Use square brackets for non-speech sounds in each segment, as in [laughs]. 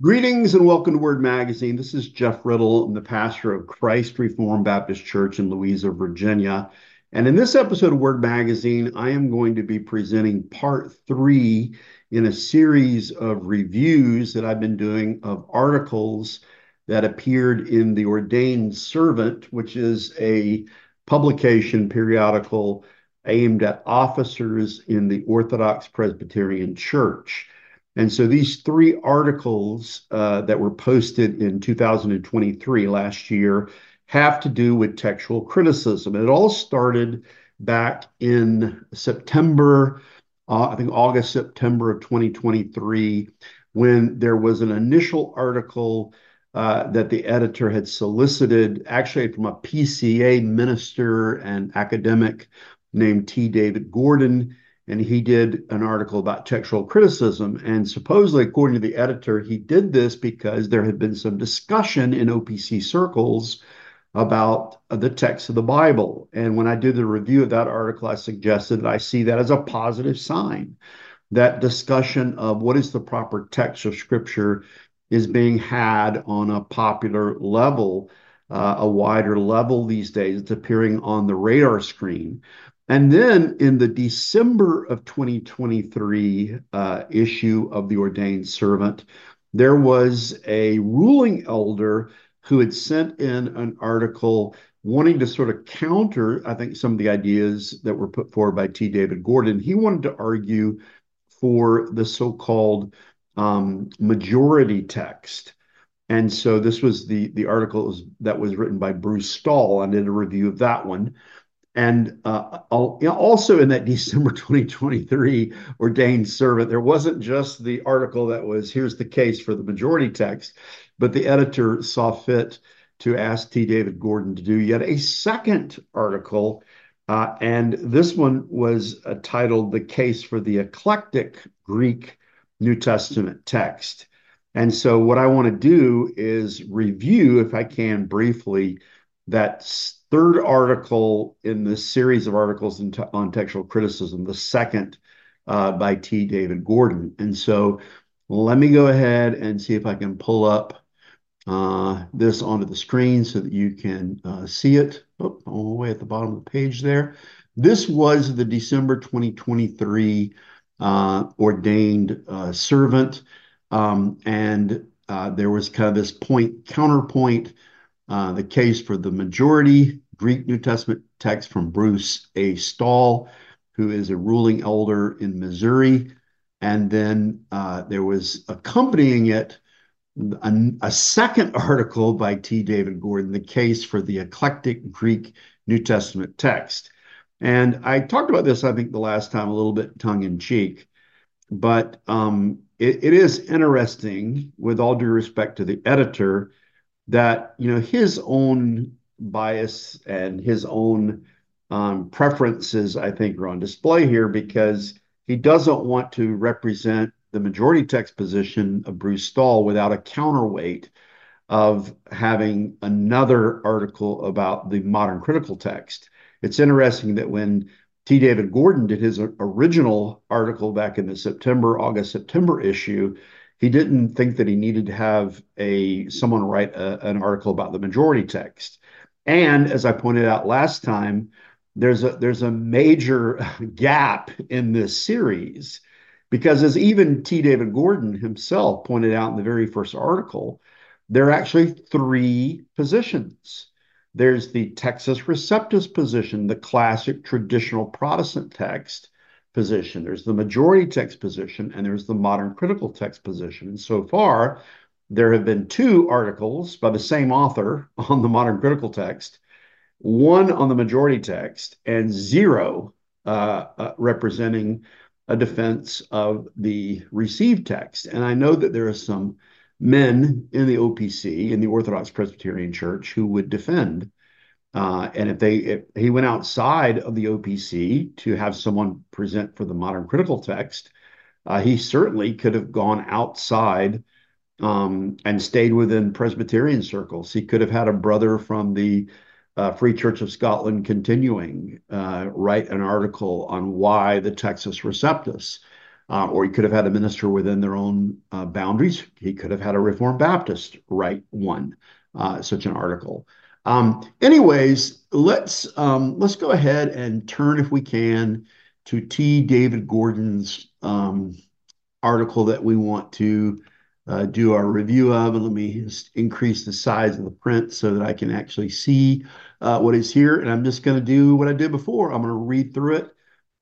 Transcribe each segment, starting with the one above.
Greetings and welcome to Word Magazine. This is Jeff Riddle. I'm the pastor of Christ Reformed Baptist Church in Louisa, Virginia. And in this episode of Word Magazine, I am going to be presenting part three in a series of reviews that I've been doing of articles that appeared in The Ordained Servant, which is a publication periodical aimed at officers in the Orthodox Presbyterian Church. And so these three articles uh, that were posted in 2023 last year have to do with textual criticism. It all started back in September, uh, I think August, September of 2023, when there was an initial article uh, that the editor had solicited, actually from a PCA minister and academic named T. David Gordon and he did an article about textual criticism. And supposedly, according to the editor, he did this because there had been some discussion in OPC circles about the text of the Bible. And when I did the review of that article, I suggested that I see that as a positive sign. That discussion of what is the proper text of Scripture is being had on a popular level, uh, a wider level these days. It's appearing on the radar screen. And then in the December of 2023 uh, issue of The Ordained Servant, there was a ruling elder who had sent in an article wanting to sort of counter, I think, some of the ideas that were put forward by T. David Gordon. He wanted to argue for the so called um, majority text. And so this was the, the article that was written by Bruce Stahl. I did a review of that one. And uh, also in that [laughs] December 2023 ordained servant, there wasn't just the article that was here's the case for the majority text, but the editor saw fit to ask T. David Gordon to do yet a second article. Uh, and this one was uh, titled The Case for the Eclectic Greek New Testament Text. And so, what I want to do is review, if I can briefly, that third article in this series of articles on textual criticism, the second uh, by T. David Gordon. And so let me go ahead and see if I can pull up uh, this onto the screen so that you can uh, see it. Oh, all the way at the bottom of the page there. This was the December 2023 uh, ordained uh, servant. Um, and uh, there was kind of this point counterpoint the case for the majority Greek New Testament text from Bruce A. Stahl, who is a ruling elder in Missouri. And then uh, there was accompanying it a, a, second [laughs] article by T. David Gordon, the case for the eclectic Greek New Testament text. And I talked about this, I think, the last time a little bit tongue in cheek, but um, it, it is interesting, with all due respect to the editor, that you know his own bias and his own um, preferences, I think, are on display here because he doesn't want to represent the majority text position of Bruce Stahl without a counterweight of having another article about the modern critical text. It's interesting that when T. David Gordon did his original article back in the September, August, September issue, he didn't think that he needed to have a someone write a, an article about the majority text. And as I pointed out last time, there's a there's a major [laughs] gap in this series because as even T. David Gordon himself pointed out in the very first article, there are actually three positions. There's the Textus Receptus position, the classic traditional Protestant text position. There's the majority text position, and there's the modern critical text position. And so far, there have been two articles by the same author [laughs] on the modern critical text, one on the majority text, and zero uh, uh, representing a defense of the received text. And I know that there are some men in the OPC, in the Orthodox Presbyterian Church, who would defend. Uh, and if they if he went outside of the OPC to have someone present for the modern critical text, uh, he certainly could have gone outside um, and stayed within Presbyterian circles. He could have had a brother from the uh, Free Church of Scotland continuing uh, write an article on why the Textus Receptus uh, or he could have had a minister within their own uh, boundaries. He could have had a Reformed Baptist write one such an article. Um, anyways, let's um, let's go ahead and turn, if we can, to T. David Gordon's um, article that we want to uh, do our review of. Let me increase the size of the print so that I can actually see uh, what is here. And I'm just going to do what I did before. I'm going to read through it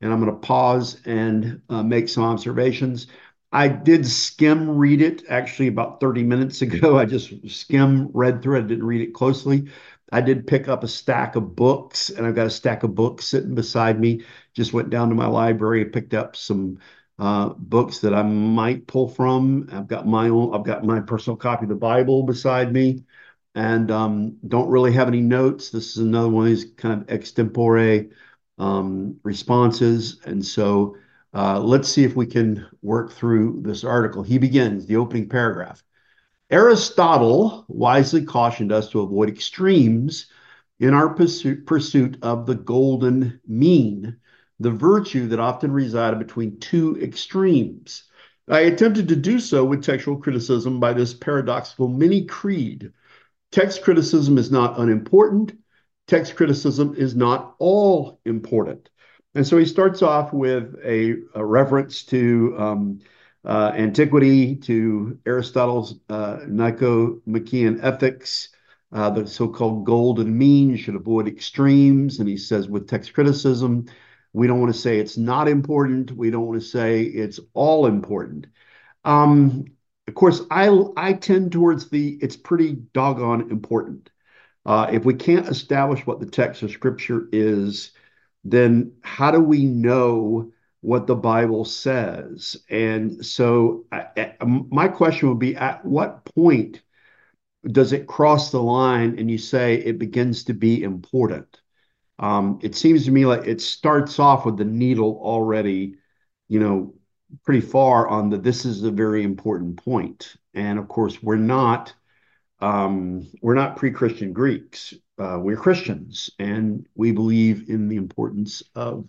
and I'm going to pause and uh, make some observations. I did skim read it actually about 30 minutes ago. [laughs] I just skim read through it. I didn't read it closely. I did pick up a stack of books, and I've got a stack of books sitting beside me. Just went down to my library and picked up some uh, books that I might pull from. I've got my own. I've got my personal copy of the Bible beside me, and um, don't really have any notes. This is another one of these kind of extempore um, responses. And so uh, let's see if we can work through this article. He begins the opening paragraph. Aristotle wisely cautioned us to avoid extremes in our pursuit, pursuit of the golden mean, the virtue that often resided between two extremes. I attempted to do so with textual criticism by this paradoxical mini creed. Text criticism is not unimportant, text criticism is not all important. And so he starts off with a, a reference to um, antiquity, to Aristotle's uh, Nicomachean ethics, uh, the so called golden mean. Should avoid extremes. And he says, with text criticism, we don't want to say it's not important. We don't want to say it's all important. Um, of course, I, I tend towards the it's pretty doggone important. Uh, if we can't establish what the text of Scripture is, then how do we know what the Bible says? And so, I, my question would be at what point does it cross the line and you say it begins to be important? Um, it seems to me like it starts off with the needle already, you know, pretty far on the this is a very important point. And of course, we're not um, we're not pre-Christian Greeks. Uh, we're Christians, and we believe in the importance of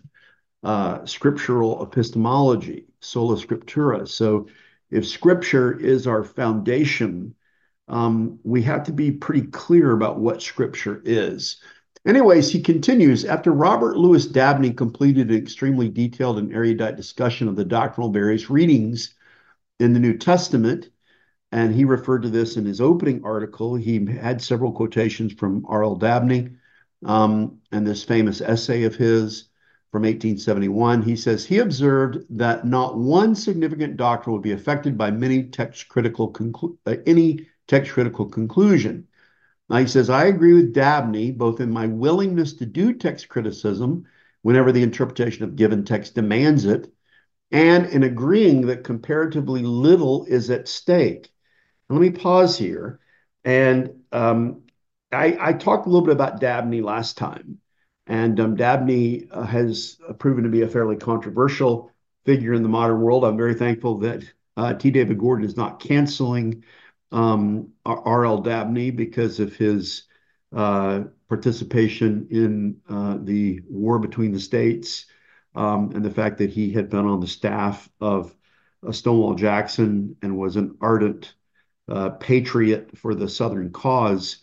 scriptural epistemology, sola scriptura. So, if Scripture is our foundation, um, we have to be pretty clear about what Scripture is. Anyways, he continues after Robert Louis Dabney completed an extremely detailed and erudite discussion of the doctrinal various readings in the New Testament and he referred to this in his opening article. He had several quotations from R.L. Dabney um, and this famous essay of his from 1871. He says he observed that not one significant doctrine would be affected by many text critical conclu- uh, any text critical conclusion. Now he says I agree with Dabney both in my willingness to do text criticism whenever the interpretation of given text demands it, and in agreeing that comparatively little is at stake. Let me pause here. And um, I, I, talked a little bit about Dabney last time. And um, Dabney uh, has proven to be a fairly controversial figure in the modern world. I'm very thankful that uh, T. David Gordon is not canceling um, R.L. Dabney because of his uh, participation in uh, the war between the states um, and the fact that he had been on the staff of uh, Stonewall Jackson and was an ardent uh, patriot for the Southern cause.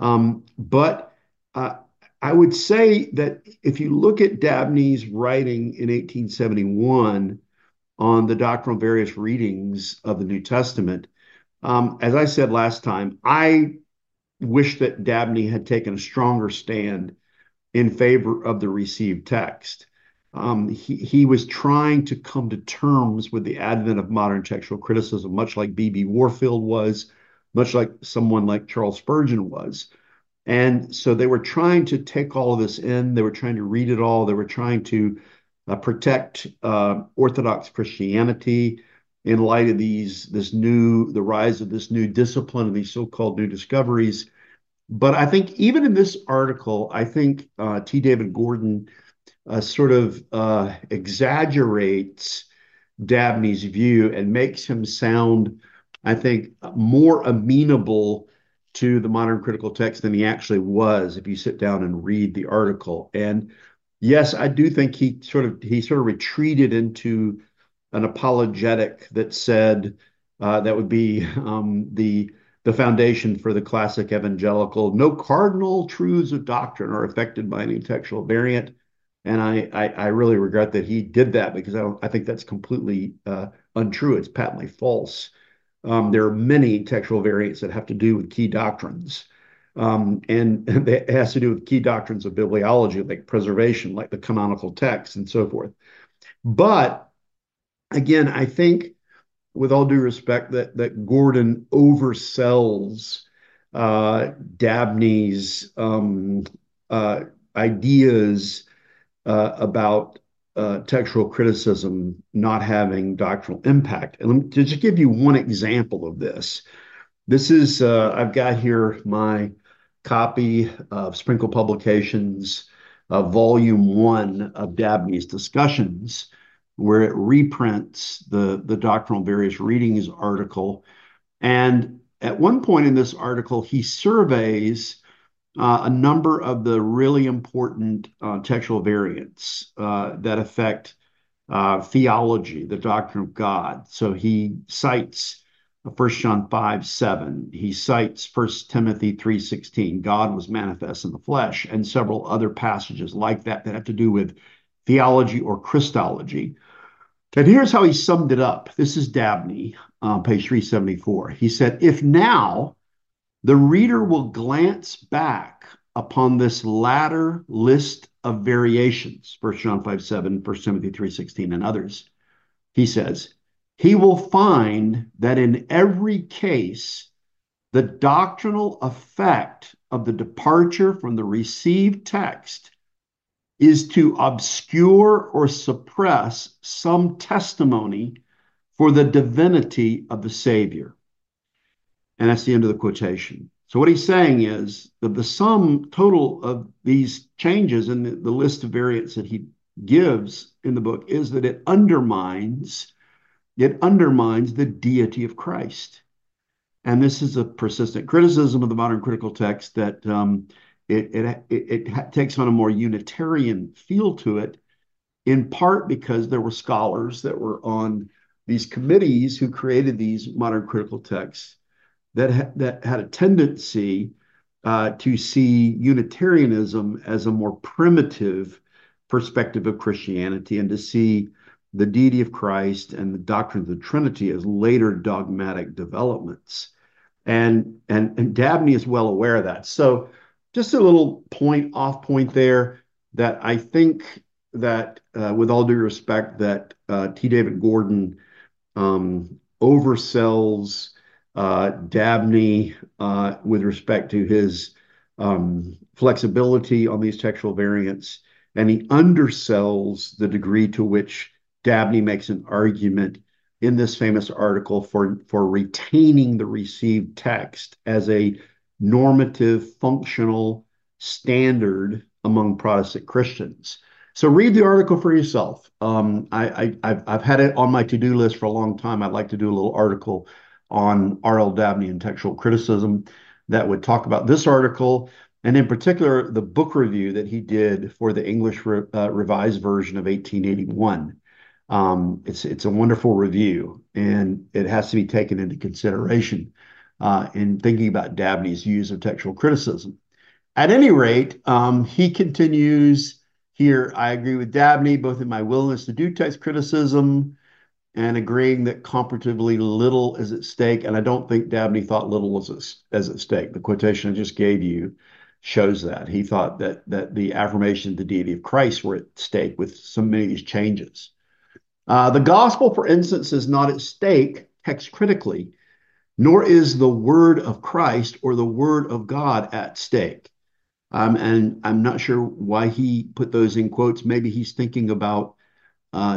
Um, but uh, I would say that if you look at Dabney's writing in 1871 on the doctrinal various readings of the New Testament, um, as I said last time, I wish that Dabney had taken a stronger stand in favor of the received text. Um, he, he was trying to come to terms with the advent of modern textual criticism, much like B.B. Warfield was, much like someone like Charles Spurgeon was. And so they were trying to take all of this in. They were trying to read it all. They were trying to uh, protect uh, Orthodox Christianity in light of these this new the rise of this new discipline and these so-called new discoveries. But I think even in this article, I think uh, T. David Gordon uh, sort of uh, exaggerates Dabney's view and makes him sound, I think, more amenable to the modern critical text than he actually was if you sit down and read the article. And yes, I do think he sort of he sort of retreated into an apologetic that said uh, that would be um, the the foundation for the classic evangelical. No cardinal truths of doctrine are affected by any textual variant. And I, I, I really regret that he did that because I, I think that's completely uh, untrue. It's patently false. Um, there are many textual variants that have to do with key doctrines. Um, and, [laughs] it has to do with key doctrines of bibliology, like preservation, like the canonical text, and so forth. But again, I think, with all due respect, that that Gordon oversells uh, Dabney's um, uh, ideas uh, about uh, textual criticism not having doctrinal impact. And let me just give you one example of this. This is, uh, I've got here my copy of Sprinkle Publications, uh, volume one of Dabney's discussions, where it reprints the, the doctrinal various readings article. And at one point in this article, he surveys a number of the really important uh, textual variants uh, that affect uh, theology, the doctrine of God. So he cites 1 John 5 7. He cites 1 Timothy 3 16. God was manifest in the flesh, and several other passages like that that have to do with theology or Christology. And here's how he summed it up. This is Dabney, uh, page 374. He said, If now the reader will glance back upon this latter list of variations, 1 John 5 7, 1 Timothy 3 16, and others. He says, he will find that in every case, the doctrinal effect of the departure from the received text is to obscure or suppress some testimony for the divinity of the Savior. And that's the end of the quotation. So what he's saying is that the sum total of these changes in the, the list of variants that he gives in the book is that it undermines it undermines the deity of Christ. And this is a persistent criticism of the modern critical text that um, it, it, it, it takes on a more Unitarian feel to it, in part because there were scholars that were on these committees who created these modern critical texts that, ha- that had a tendency uh, to see Unitarianism as a more primitive perspective of Christianity and to see the deity of Christ and the doctrine of the Trinity as later dogmatic developments. And, and, and Dabney is well aware of that. So just a little point off point there that I think that uh, with all due respect that uh, T. David Gordon um, oversells Dabney uh, with respect to his um, flexibility on these textual variants, and he undersells the degree to which Dabney makes an argument in this famous article for, retaining the received text as a normative, functional standard among Protestant Christians. So read the article for yourself. Um, I, have had it on my to-do list for a long time. I'd like to do a little article on R.L. Dabney and textual criticism that would talk about this article, and in particular, the book review that he did for the English re, uh, Revised Version of 1881. Um, it's it's a wonderful review, and it has to be taken into consideration uh, in thinking about Dabney's use of textual criticism. At any rate, um, he continues here. I agree with Dabney both in my willingness to do text criticism and agreeing that comparatively little is at stake. And I don't think Dabney thought little was as at stake. The quotation I just gave you shows that he thought that that the affirmation of the deity of Christ were at stake with so many of these changes. Uh, the gospel, for instance, is not at stake text critically, nor is the word of Christ or the word of God at stake. Um, and I'm not sure why he put those in quotes. Maybe he's thinking about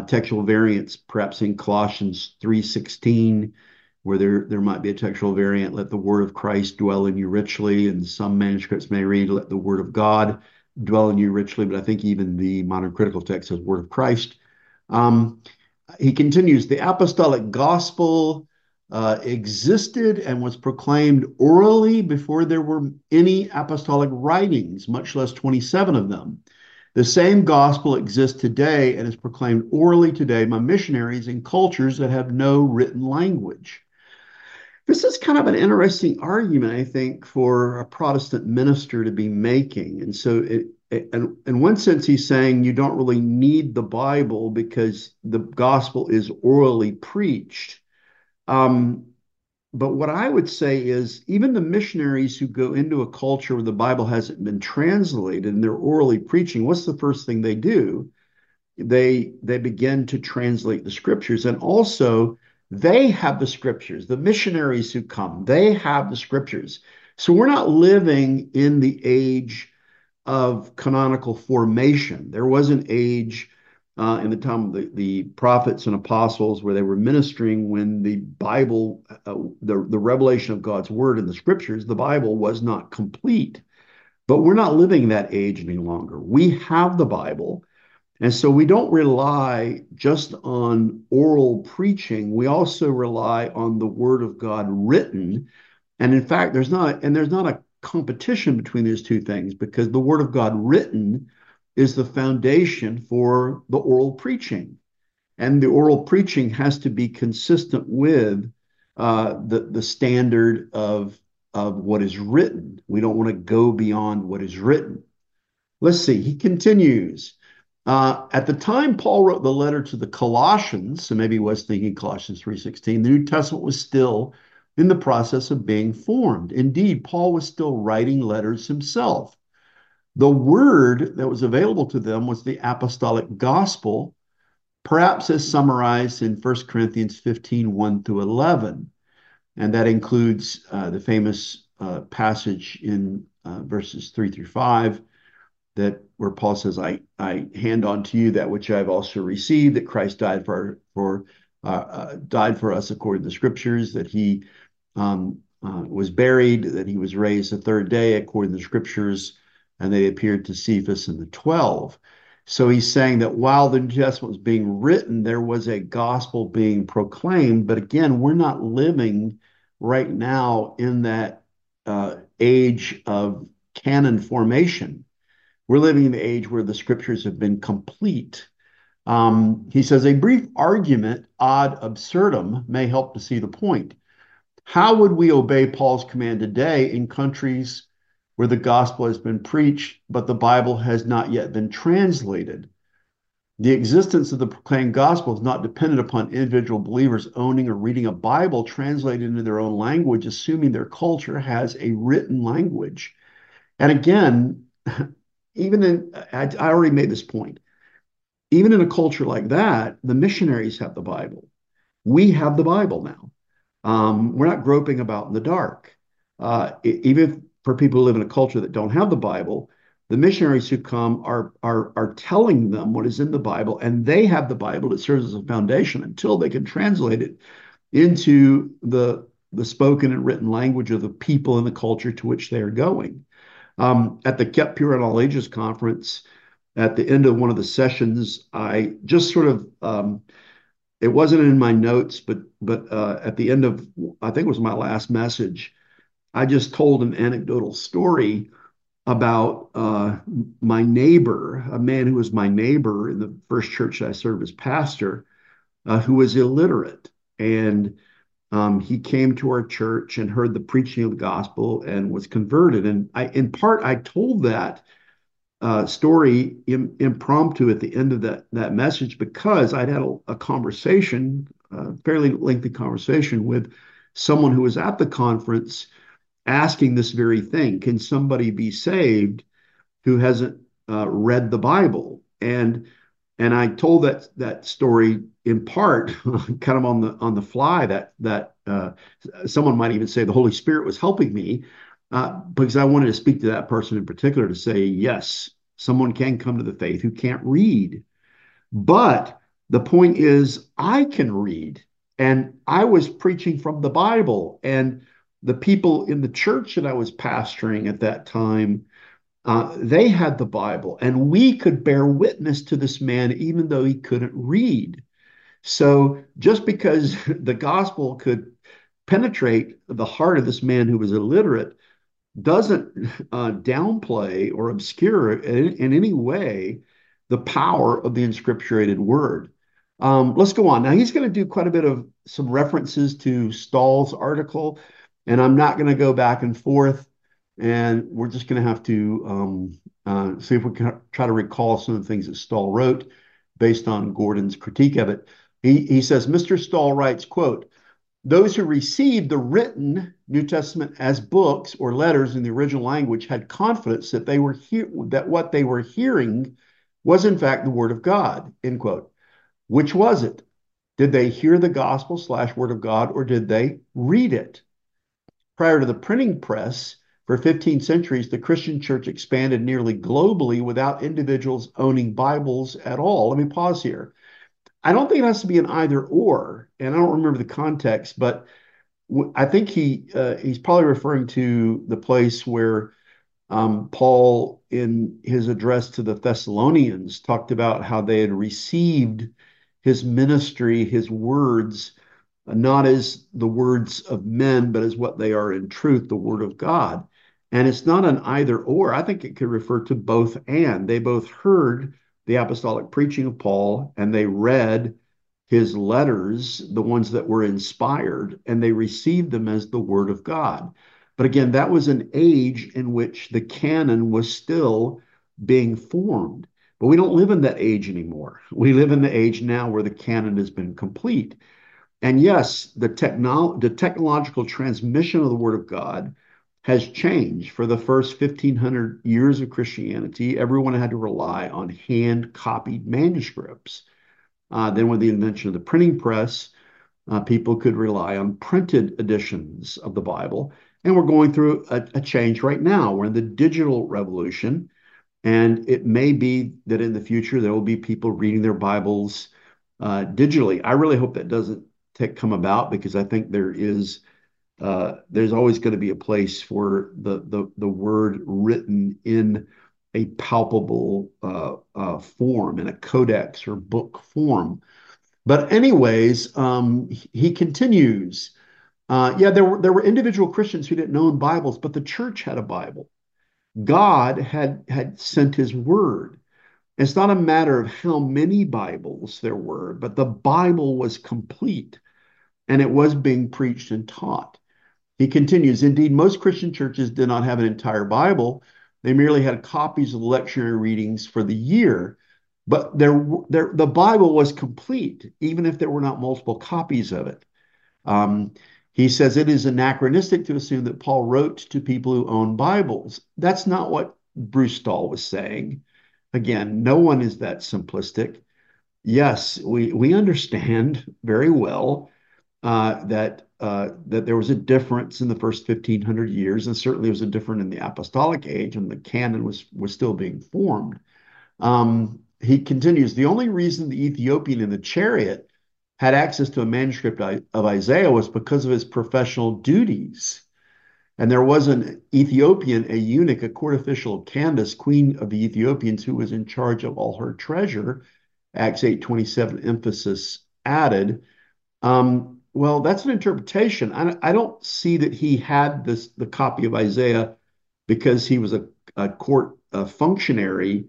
textual variants, perhaps in Colossians 3:16, where there, there might be a textual variant, let the word of Christ dwell in you richly. And some manuscripts may read, let the word of God dwell in you richly. But I think even the modern critical text says word of Christ. Um, he continues the apostolic gospel uh, existed and was proclaimed orally before there were any apostolic writings, much less 27 of them. The same gospel exists today and is proclaimed orally today by missionaries in cultures that have no written language. This is kind of an interesting argument, I think, for a Protestant minister to be making. And so, it, it, in one sense, he's saying you don't really need the Bible because the gospel is orally preached. Um, but what I would say is even the missionaries who go into a culture where the Bible hasn't been translated and they're orally preaching, what's the first thing they do? They they begin to translate the scriptures and also they have the scriptures. The missionaries who come, they have the scriptures. So we're not living in the age of canonical formation. There was an age uh, in the time of the, the prophets and apostles where they were ministering when the Bible, uh, the, the revelation of God's word in the scriptures, the Bible was not complete. But we're not living that age any longer. We have the Bible. And so we don't rely just on oral preaching. We also rely on the word of God written. And in fact, there's not, and there's not a competition between these two things because the word of God written is the foundation for the oral preaching. And the oral preaching has to be consistent with uh, the, the standard of, of what is written. We don't want to go beyond what is written. Let's see, he continues. Uh, at the time Paul wrote the letter to the Colossians, so maybe he was thinking Colossians 3.16, the New Testament was still in the process of being formed. Indeed, Paul was still writing letters himself. The word that was available to them was the apostolic gospel, perhaps as summarized in 1 Corinthians 15 1 through 11. And that includes uh, the famous uh, passage in uh, verses 3 through 5 that where Paul says, I, I hand on to you that which I've also received, that Christ died for, for uh, uh, died for us according to the scriptures, that he um, uh, was buried, that he was raised the third day according to the scriptures, and they appeared to Cephas and the 12. So he's saying that while the New Testament was being written, there was a gospel being proclaimed. But again, we're not living right now in that uh, age of canon formation. We're living in the age where the scriptures have been complete. Um, he says a brief argument ad absurdum may help to see the point. How would we obey Paul's command today in countries where the gospel has been preached, but the Bible has not yet been translated? The existence of the proclaimed gospel is not dependent upon individual believers owning or reading a Bible translated into their own language, assuming their culture has a written language. And again, [laughs] even in, I, already made this point, even in a culture like that, the missionaries have the Bible. We have the Bible now. Um, we're not groping about in the dark. Uh, even for people who live in a culture that don't have the Bible, the missionaries who come are, are, are telling them what is in the Bible, and they have the Bible that serves as a foundation until they can translate it into the, the spoken and written language of the people and the culture to which they are going. Um, at the Kept Pure in All Ages conference, at the end of one of the sessions, I just sort of um, it wasn't in my notes, but but uh, at the end of I think it was my last message, I just told an anecdotal story about uh, my neighbor, a man who was my neighbor in the first church I served as pastor, uh, who was illiterate, and um, he came to our church and heard the preaching of the gospel and was converted. And I, in part, I told that uh, story Im, impromptu at the end of that that message because I'd had a, a conversation, a fairly lengthy conversation with someone who was at the conference, asking this very thing: Can somebody be saved who hasn't uh, read the Bible? And and I told that that story in part, [laughs] kind of on the on the fly. That that uh, someone might even say the Holy Spirit was helping me uh, because I wanted to speak to that person in particular to say yes, someone can come to the faith who can't read, but the point is I can read, and I was preaching from the Bible, and the people in the church that I was pastoring at that time uh, they had the Bible, and we could bear witness to this man even though he couldn't read. So just because [laughs] the gospel could penetrate the heart of this man who was illiterate doesn't uh, downplay or obscure in, in any way the power of the inscripturated word. Um, let's go on. Now, he's going to do quite a bit of some references to Stahl's article, and I'm not going to go back and forth, and we're just going to have to um, uh, see if we can try to recall some of the things that Stahl wrote based on Gordon's critique of it. He, he says, Mr. Stahl writes, quote, those who received the written New Testament as books or letters in the original language had confidence that they were that what they were hearing was in fact the word of God. End quote. Which was it? Did they hear the gospel slash word of God or did they read it? Prior to the printing press, for 15 centuries, the Christian church expanded nearly globally without individuals owning Bibles at all. Let me pause here. I don't think it has to be an either or, and I don't remember the context, but I think he uh, he's probably referring to the place where um, Paul, in his address to the Thessalonians, talked about how they had received his ministry, his words, not as the words of men, but as what they are in truth, the word of God. And it's not an either or. I think it could refer to both and. They both heard the apostolic preaching of Paul and they read his letters, the ones that were inspired, and they received them as the word of God. But again, that was an age in which the canon was still being formed. But we don't live in that age anymore. We live in the age now where the canon has been complete. And yes, the, technolo- the technological transmission of the Word of God has changed. For the first 1500 years of Christianity, everyone had to rely on hand copied manuscripts. Uh, then, with the invention of the printing press, uh, people could rely on printed editions of the Bible. And we're going through a, a change right now. We're in the digital revolution. And it may be that in the future there will be people reading their Bibles uh, digitally. I really hope that doesn't come about because I think there is uh, there's always going to be a place for the the the word written in a palpable uh, uh, form in a codex or book form. But anyways, um, he continues. Uh, yeah, there were there were individual Christians who didn't own Bibles, but the church had a Bible. God had had sent His word. It's not a matter of how many Bibles there were, but the Bible was complete, and it was being preached and taught. He continues. Indeed, most Christian churches did not have an entire Bible. They merely had copies of the lectionary readings for the year, but there, there, the Bible was complete, even if there were not multiple copies of it. Um, he says it is anachronistic to assume that Paul wrote to people who own Bibles. That's not what Bruce Stahl was saying. Again, no one is that simplistic. Yes, we, we understand very well that uh, that there was a difference in the first 1500 years, and certainly was a difference in the apostolic age, and the canon was was still being formed. Um, he continues, the only reason the Ethiopian in the chariot had access to a manuscript of Isaiah was because of his professional duties. And there was an Ethiopian, a eunuch, a court official of Candace, queen of the Ethiopians, who was in charge of all her treasure. Acts 8:27 emphasis added. Um, well, that's an interpretation. I, I, don't see that he had this the copy of Isaiah because he was a, a court a functionary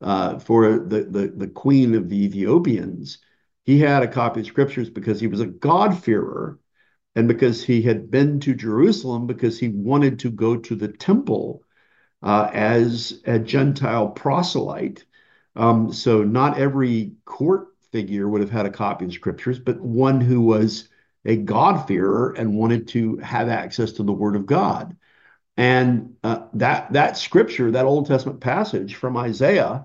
uh, for the, the the queen of the Ethiopians. He had a copy of scriptures because he was a God-fearer and because he had been to Jerusalem because he wanted to go to the temple uh, as a Gentile proselyte. Um, so not every court figure would have had a copy of scriptures, but one who was a God-fearer and wanted to have access to the Word of God. And uh, that that scripture, that Old Testament passage from Isaiah,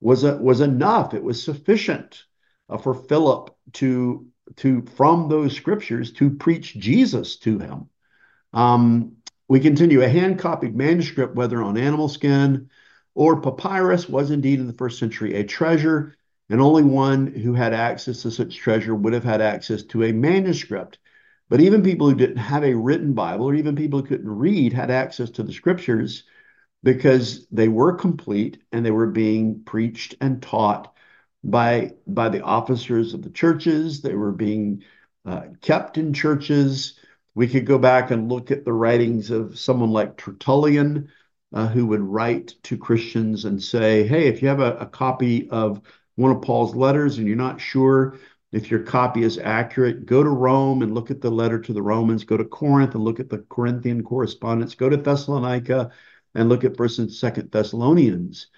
was a, was enough. It was sufficient uh, for Philip to to from those scriptures to preach Jesus to him. Um, we continue. A hand copied manuscript, whether on animal skin or papyrus, was indeed in the first century a treasure, and only one who had access to such treasure would have had access to a manuscript. But even people who didn't have a written Bible, or even people who couldn't read, had access to the scriptures because they were complete and they were being preached and taught by by the officers of the churches. They were being uh, kept in churches. We could go back and look at the writings of someone like Tertullian, uh, who would write to Christians and say, hey, if you have a, a copy of one of Paul's letters and you're not sure if your copy is accurate, go to Rome and look at the letter to the Romans, go to Corinth and look at the Corinthian correspondence, go to Thessalonica and look at First and Second Thessalonians.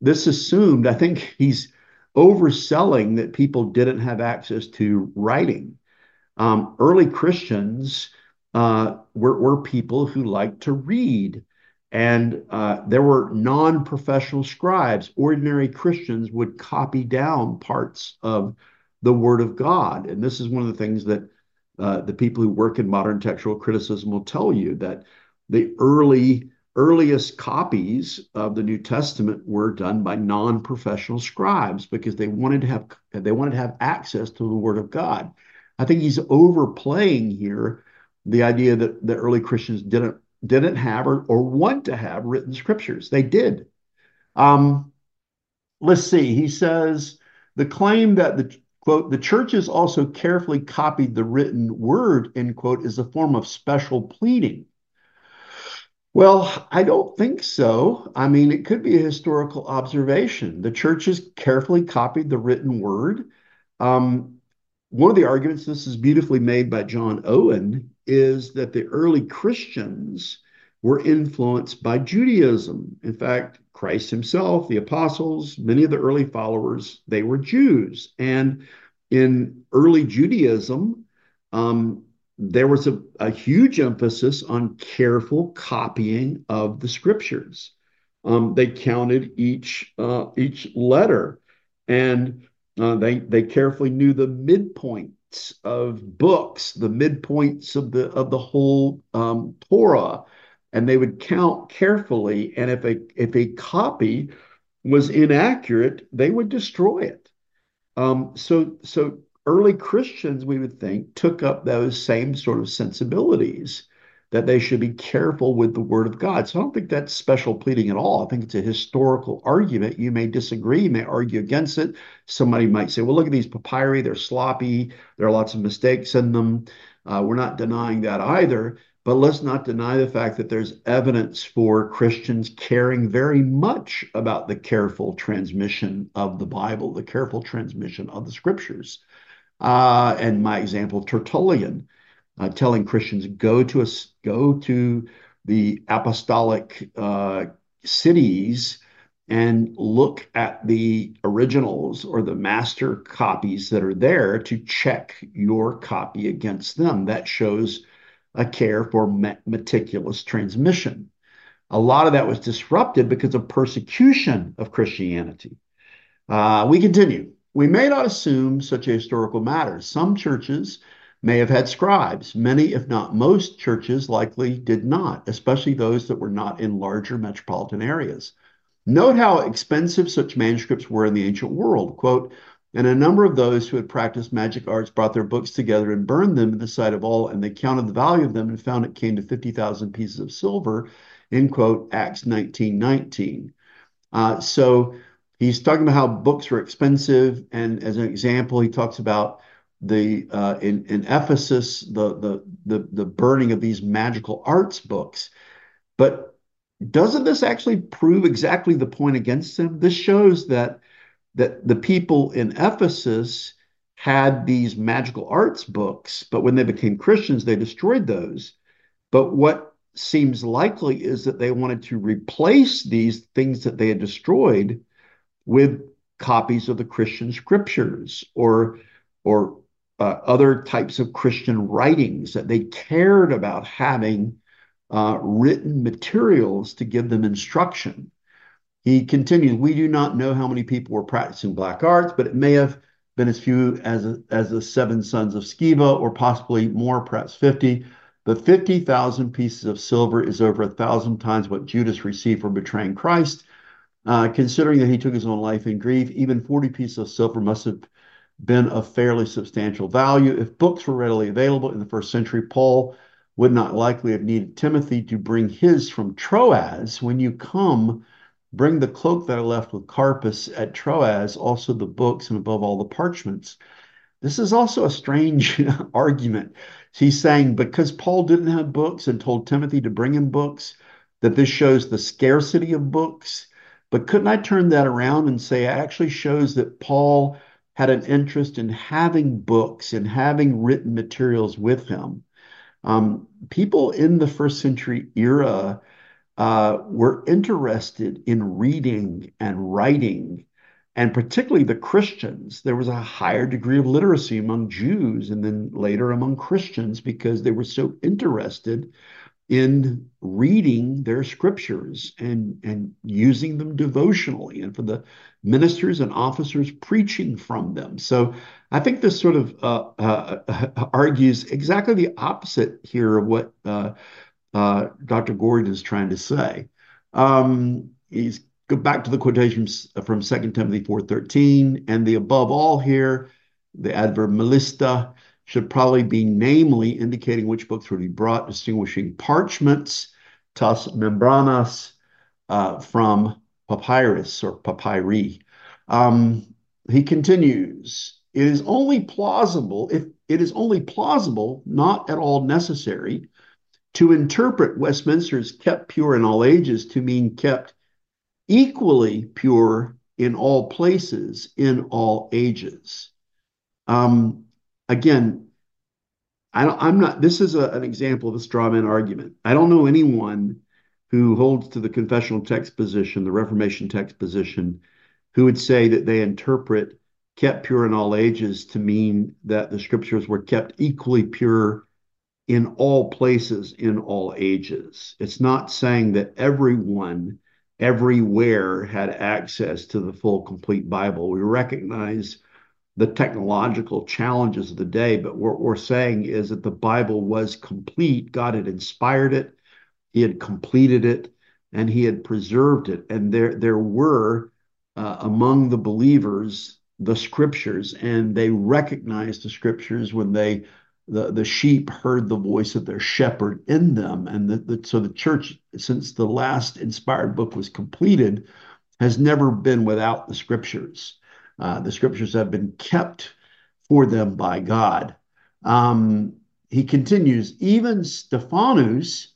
This assumed, I think he's overselling that people didn't have access to writing. Um, early Christians uh, were, were people who liked to read. And uh, there were non professional scribes. Ordinary Christians would copy down parts of the Word of God. And this is one of the things that uh, the people who work in modern textual criticism will tell you that the early earliest copies of the New Testament were done by non-professional scribes because they wanted to have they wanted to have access to the Word of God. I think he's overplaying here the idea that the early Christians didn't didn't have or, or want to have written scriptures. They did. Um, let's see. He says the claim that the quote the churches also carefully copied the written word end quote is a form of special pleading well, I don't think so. I mean, it could be a historical observation. The churches carefully copied the written word. Um, one of the arguments, this is beautifully made by John Owen, is that the early Christians were influenced by Judaism. In fact, Christ himself, the apostles, many of the early followers, they were Jews. And in early Judaism, um, there was a, a huge emphasis on careful copying of the scriptures. Um, they counted each uh, each letter, and uh, they they carefully knew the midpoints of books, the midpoints of the of the whole um, Torah, and they would count carefully. And if a if a copy was inaccurate, they would destroy it. Um, so so early Christians, we would think, took up those same sort of sensibilities that they should be careful with the word of God. So I don't think that's special pleading at all. I think it's a historical argument. You may disagree, you may argue against it. Somebody might say, well, look at these papyri, they're sloppy, there are lots of mistakes in them. Uh, we're not denying that either. But let's not deny the fact that there's evidence for Christians caring very much about the careful transmission of the Bible, the careful transmission of the scriptures. Uh, and my example, Tertullian, uh, telling Christians go to a, go to the apostolic uh, cities and look at the originals or the master copies that are there to check your copy against them. That shows a care for meticulous transmission. A lot of that was disrupted because of persecution of Christianity. Uh, we continue. We may not assume such a historical matter. Some churches may have had scribes. Many, if not most, churches likely did not, especially those that were not in larger metropolitan areas. Note how expensive such manuscripts were in the ancient world. Quote, and a number of those who had practiced magic arts brought their books together and burned them in the sight of all, and they counted the value of them and found it came to 50,000 pieces of silver, in quote, Acts 19 19. Uh, so he's talking about how books were expensive, and as an example, he talks about the uh, in in Ephesus the, the the the burning of these magical arts books. But doesn't this actually prove exactly the point against them? This shows that that the people in Ephesus had these magical arts books, but when they became Christians, they destroyed those. But what seems likely is that they wanted to replace these things that they had destroyed with copies of the Christian scriptures or or uh, other types of Christian writings that they cared about having uh, written materials to give them instruction. He continues, we do not know how many people were practicing black arts, but it may have been as few as, as the seven sons of Sceva, or possibly more, perhaps 50. But 50,000 pieces of silver is over a thousand times what Judas received for betraying Christ. Uh, considering that he took his own life in grief, even 40 pieces of silver must have been of fairly substantial value. If books were readily available in the first century, Paul would not likely have needed Timothy to bring his from Troas. When you come, bring the cloak that I left with Carpus at Troas, also the books, and above all the parchments. This is also a strange [laughs] argument. He's saying because Paul didn't have books and told Timothy to bring him books, that this shows the scarcity of books. But couldn't I turn that around and say it actually shows that Paul had an interest in having books and having written materials with him? Um, people in the first century era uh, were interested in reading and writing, and particularly the Christians. There was a higher degree of literacy among Jews and then later among Christians because they were so interested in reading their scriptures and, and using them devotionally, and for the ministers and officers preaching from them. So I think this sort of uh, uh, argues exactly the opposite here of what uh, uh Dr. Gordon is trying to say. Um, he's go back to the quotations from 2 Timothy 4.13, and the above all here, the adverb malista, should probably be namely indicating which books would be brought, distinguishing parchments, tas membranas, uh, from papyrus or papyri. Um, he continues, it is only plausible, if it is only plausible, not at all necessary, to interpret Westminster's kept pure in all ages to mean kept equally pure in all places in all ages. Um, again, I am not, this is a, an example of a straw man argument. I don't know anyone who holds to the confessional text position, the Reformation text position, who would say that they interpret kept pure in all ages to mean that the scriptures were kept equally pure in all places in all ages. It's not saying that everyone everywhere had access to the full complete Bible. We recognize the technological challenges of the day, but what we're saying is that the Bible was complete. God had inspired it, He had completed it, and He had preserved it. And there, there were uh, among the believers the scriptures, and they recognized the scriptures when they the, the sheep heard the voice of their shepherd in them. And the, the, so the church, since the last inspired book was completed, has never been without the scriptures. Uh, the scriptures have been kept for them by God. Um, he continues, even Stephanus,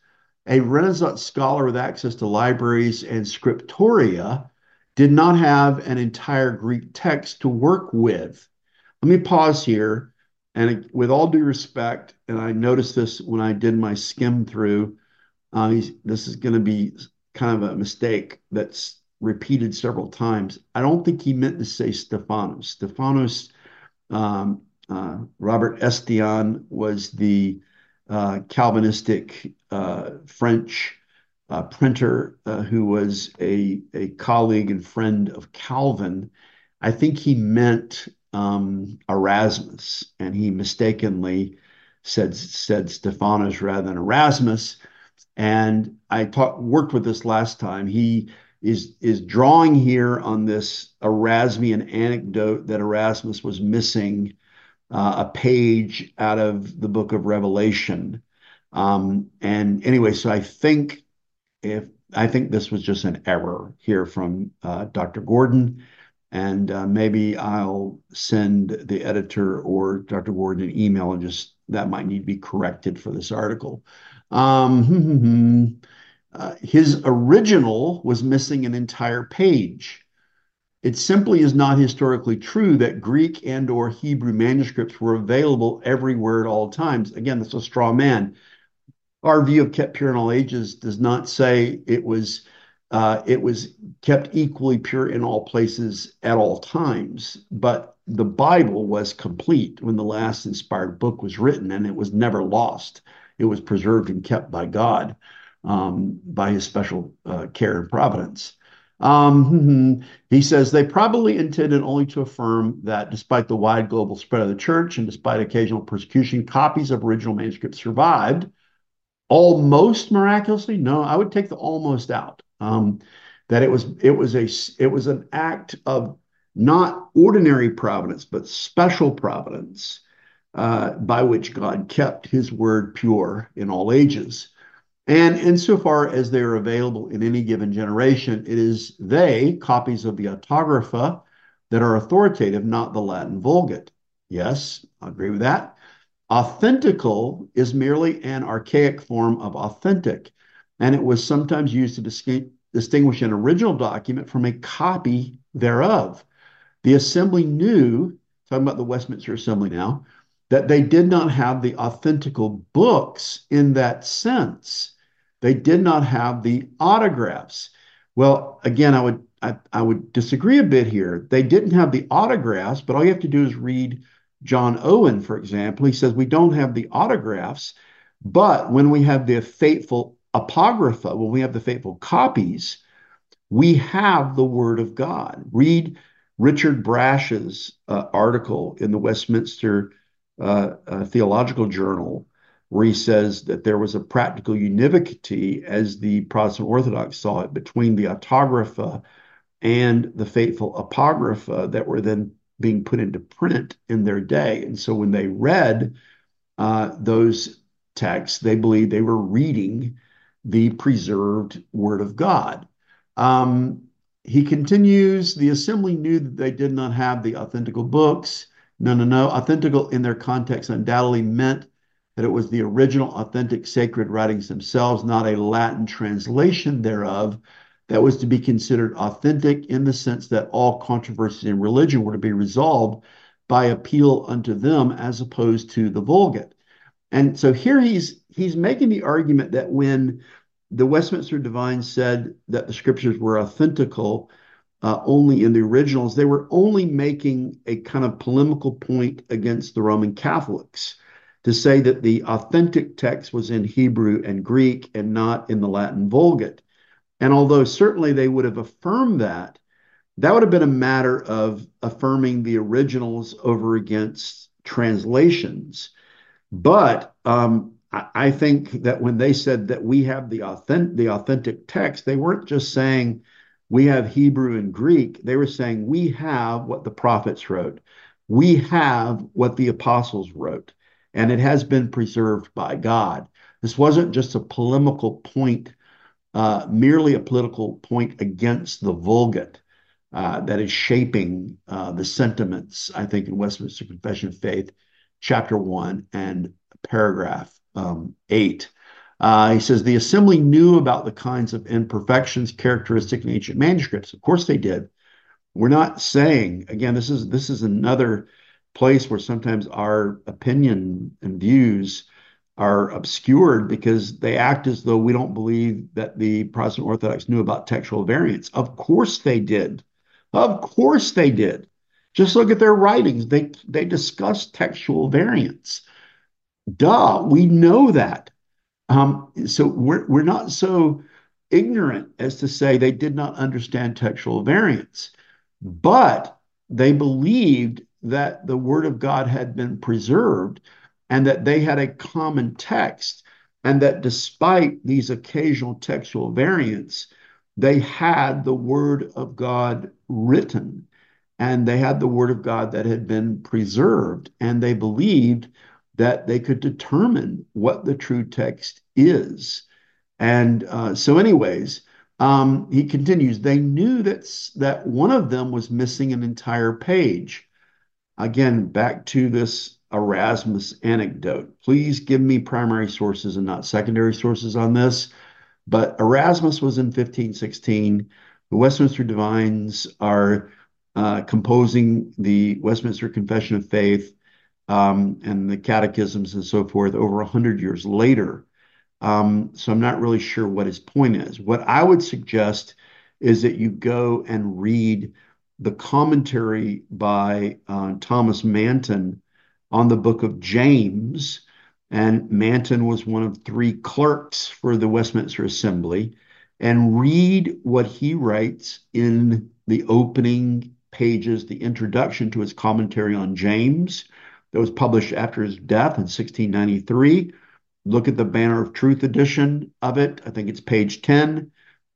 a Renaissance scholar with access to libraries and scriptoria, did not have an entire Greek text to work with. Let me pause here. And with all due respect, and I noticed this when I did my skim through, uh, this is going to be kind of a mistake that's repeated several times. I don't think he meant to say Stephanus. Stephanus, um, uh, Robert Estienne was the uh, Calvinistic uh, French uh, printer uh, who was a, a colleague and friend of Calvin. I think he meant um, Erasmus, and he mistakenly said said Stephanus rather than Erasmus. And I talked worked with this last time. He is is drawing here on this Erasmian anecdote that Erasmus was missing uh, a page out of the book of Revelation. Um, and anyway, so I think if I think this was just an error here from uh, Dr. Gordon, and uh, maybe I'll send the editor or Dr. Gordon an email and just that might need to be corrected for this article. Um, [laughs] Uh, his original was missing an entire page. It simply is not historically true that Greek and or Hebrew manuscripts were available everywhere at all times. Again, that's a straw man. Our view of kept pure in all ages does not say it was uh, it was kept equally pure in all places at all times, but the Bible was complete when the last inspired book was written, and it was never lost. It was preserved and kept by God by his special uh, care and providence. Um, he says they probably intended only to affirm that despite the wide global spread of the church and despite occasional persecution, copies of original manuscripts survived. Almost miraculously, no, I would take the almost out. Um, that it was it was a it was an act of not ordinary providence but special providence uh, by which God kept His word pure in all ages. And insofar as they're available in any given generation, it is they, copies of the autographa, that are authoritative, not the Latin Vulgate. Yes, I agree with that. Authentical is merely an archaic form of authentic. and it was sometimes used to dis- distinguish an original document from a copy thereof. The assembly knew, talking about the Westminster Assembly now, that they did not have the authentical books in that sense. They did not have the autographs. Well, again, I would I, I would disagree a bit here. They didn't have the autographs, but all you have to do is read John Owen, for example. He says we don't have the autographs, but when we have the faithful apographa, when we have the faithful copies, we have the Word of God. Read Richard Brash's uh, article in the Westminster uh, uh, Theological Journal, where he says that there was a practical univocity, as the Protestant Orthodox saw it, between the autographa and the faithful apographa that were then being put into print in their day. And so when they read uh, those texts, they believed they were reading the preserved Word of God. Um, he continues, the assembly knew that they did not have the authentical books. No, no, no. Authentical in their context undoubtedly meant that it was the original authentic sacred writings themselves, not a Latin translation thereof, that was to be considered authentic in the sense that all controversies in religion were to be resolved by appeal unto them as opposed to the Vulgate. And so here he's he's making the argument that when the Westminster Divines said that the scriptures were authentical uh, only in the originals, they were only making a kind of polemical point against the Roman Catholics to say that the authentic text was in Hebrew and Greek and not in the Latin Vulgate. And although certainly they would have affirmed that, that would have been a matter of affirming the originals over against translations. But um, I, I think that when they said that we have the authentic, the authentic text, they weren't just saying we have Hebrew and Greek. They were saying we have what the prophets wrote. We have what the apostles wrote, and it has been preserved by God. This wasn't just a polemical point uh, merely a political point against the Vulgate uh, that is shaping uh, the sentiments, I think, in Westminster Confession of Faith, chapter one and paragraph um, eight. Uh, he says the assembly knew about the kinds of imperfections characteristic in ancient manuscripts. Of course, they did. We're not saying again. This is this is another place where sometimes our opinion and views are obscured because they act as though we don't believe that the Protestant Orthodox knew about textual variants. Of course they did. Of course they did. Just look at their writings. They they discuss textual variants. Duh, we know that. Um, so we're we're not so ignorant as to say they did not understand textual variants, but they believed that the word of God had been preserved and that they had a common text, and that despite these occasional textual variants, they had the Word of God written, and they had the Word of God that had been preserved, and they believed that they could determine what the true text is. And uh, so, anyways, um, he continues, they knew that, that one of them was missing an entire page. Again, back to this Erasmus anecdote. Please give me primary sources and not secondary sources on this. But Erasmus was in 1516. The Westminster Divines are uh, composing the Westminster Confession of Faith um, and the catechisms and so forth over 100 years later. Um, so I'm not really sure what his point is. What I would suggest is that you go and read the commentary by uh, Thomas Manton on the book of James. And Manton was one of three clerks for the Westminster Assembly. And read what he writes in the opening pages, the introduction to his commentary on James that was published after his death in 1693. Look at the Banner of Truth edition of it. I think it's page 10.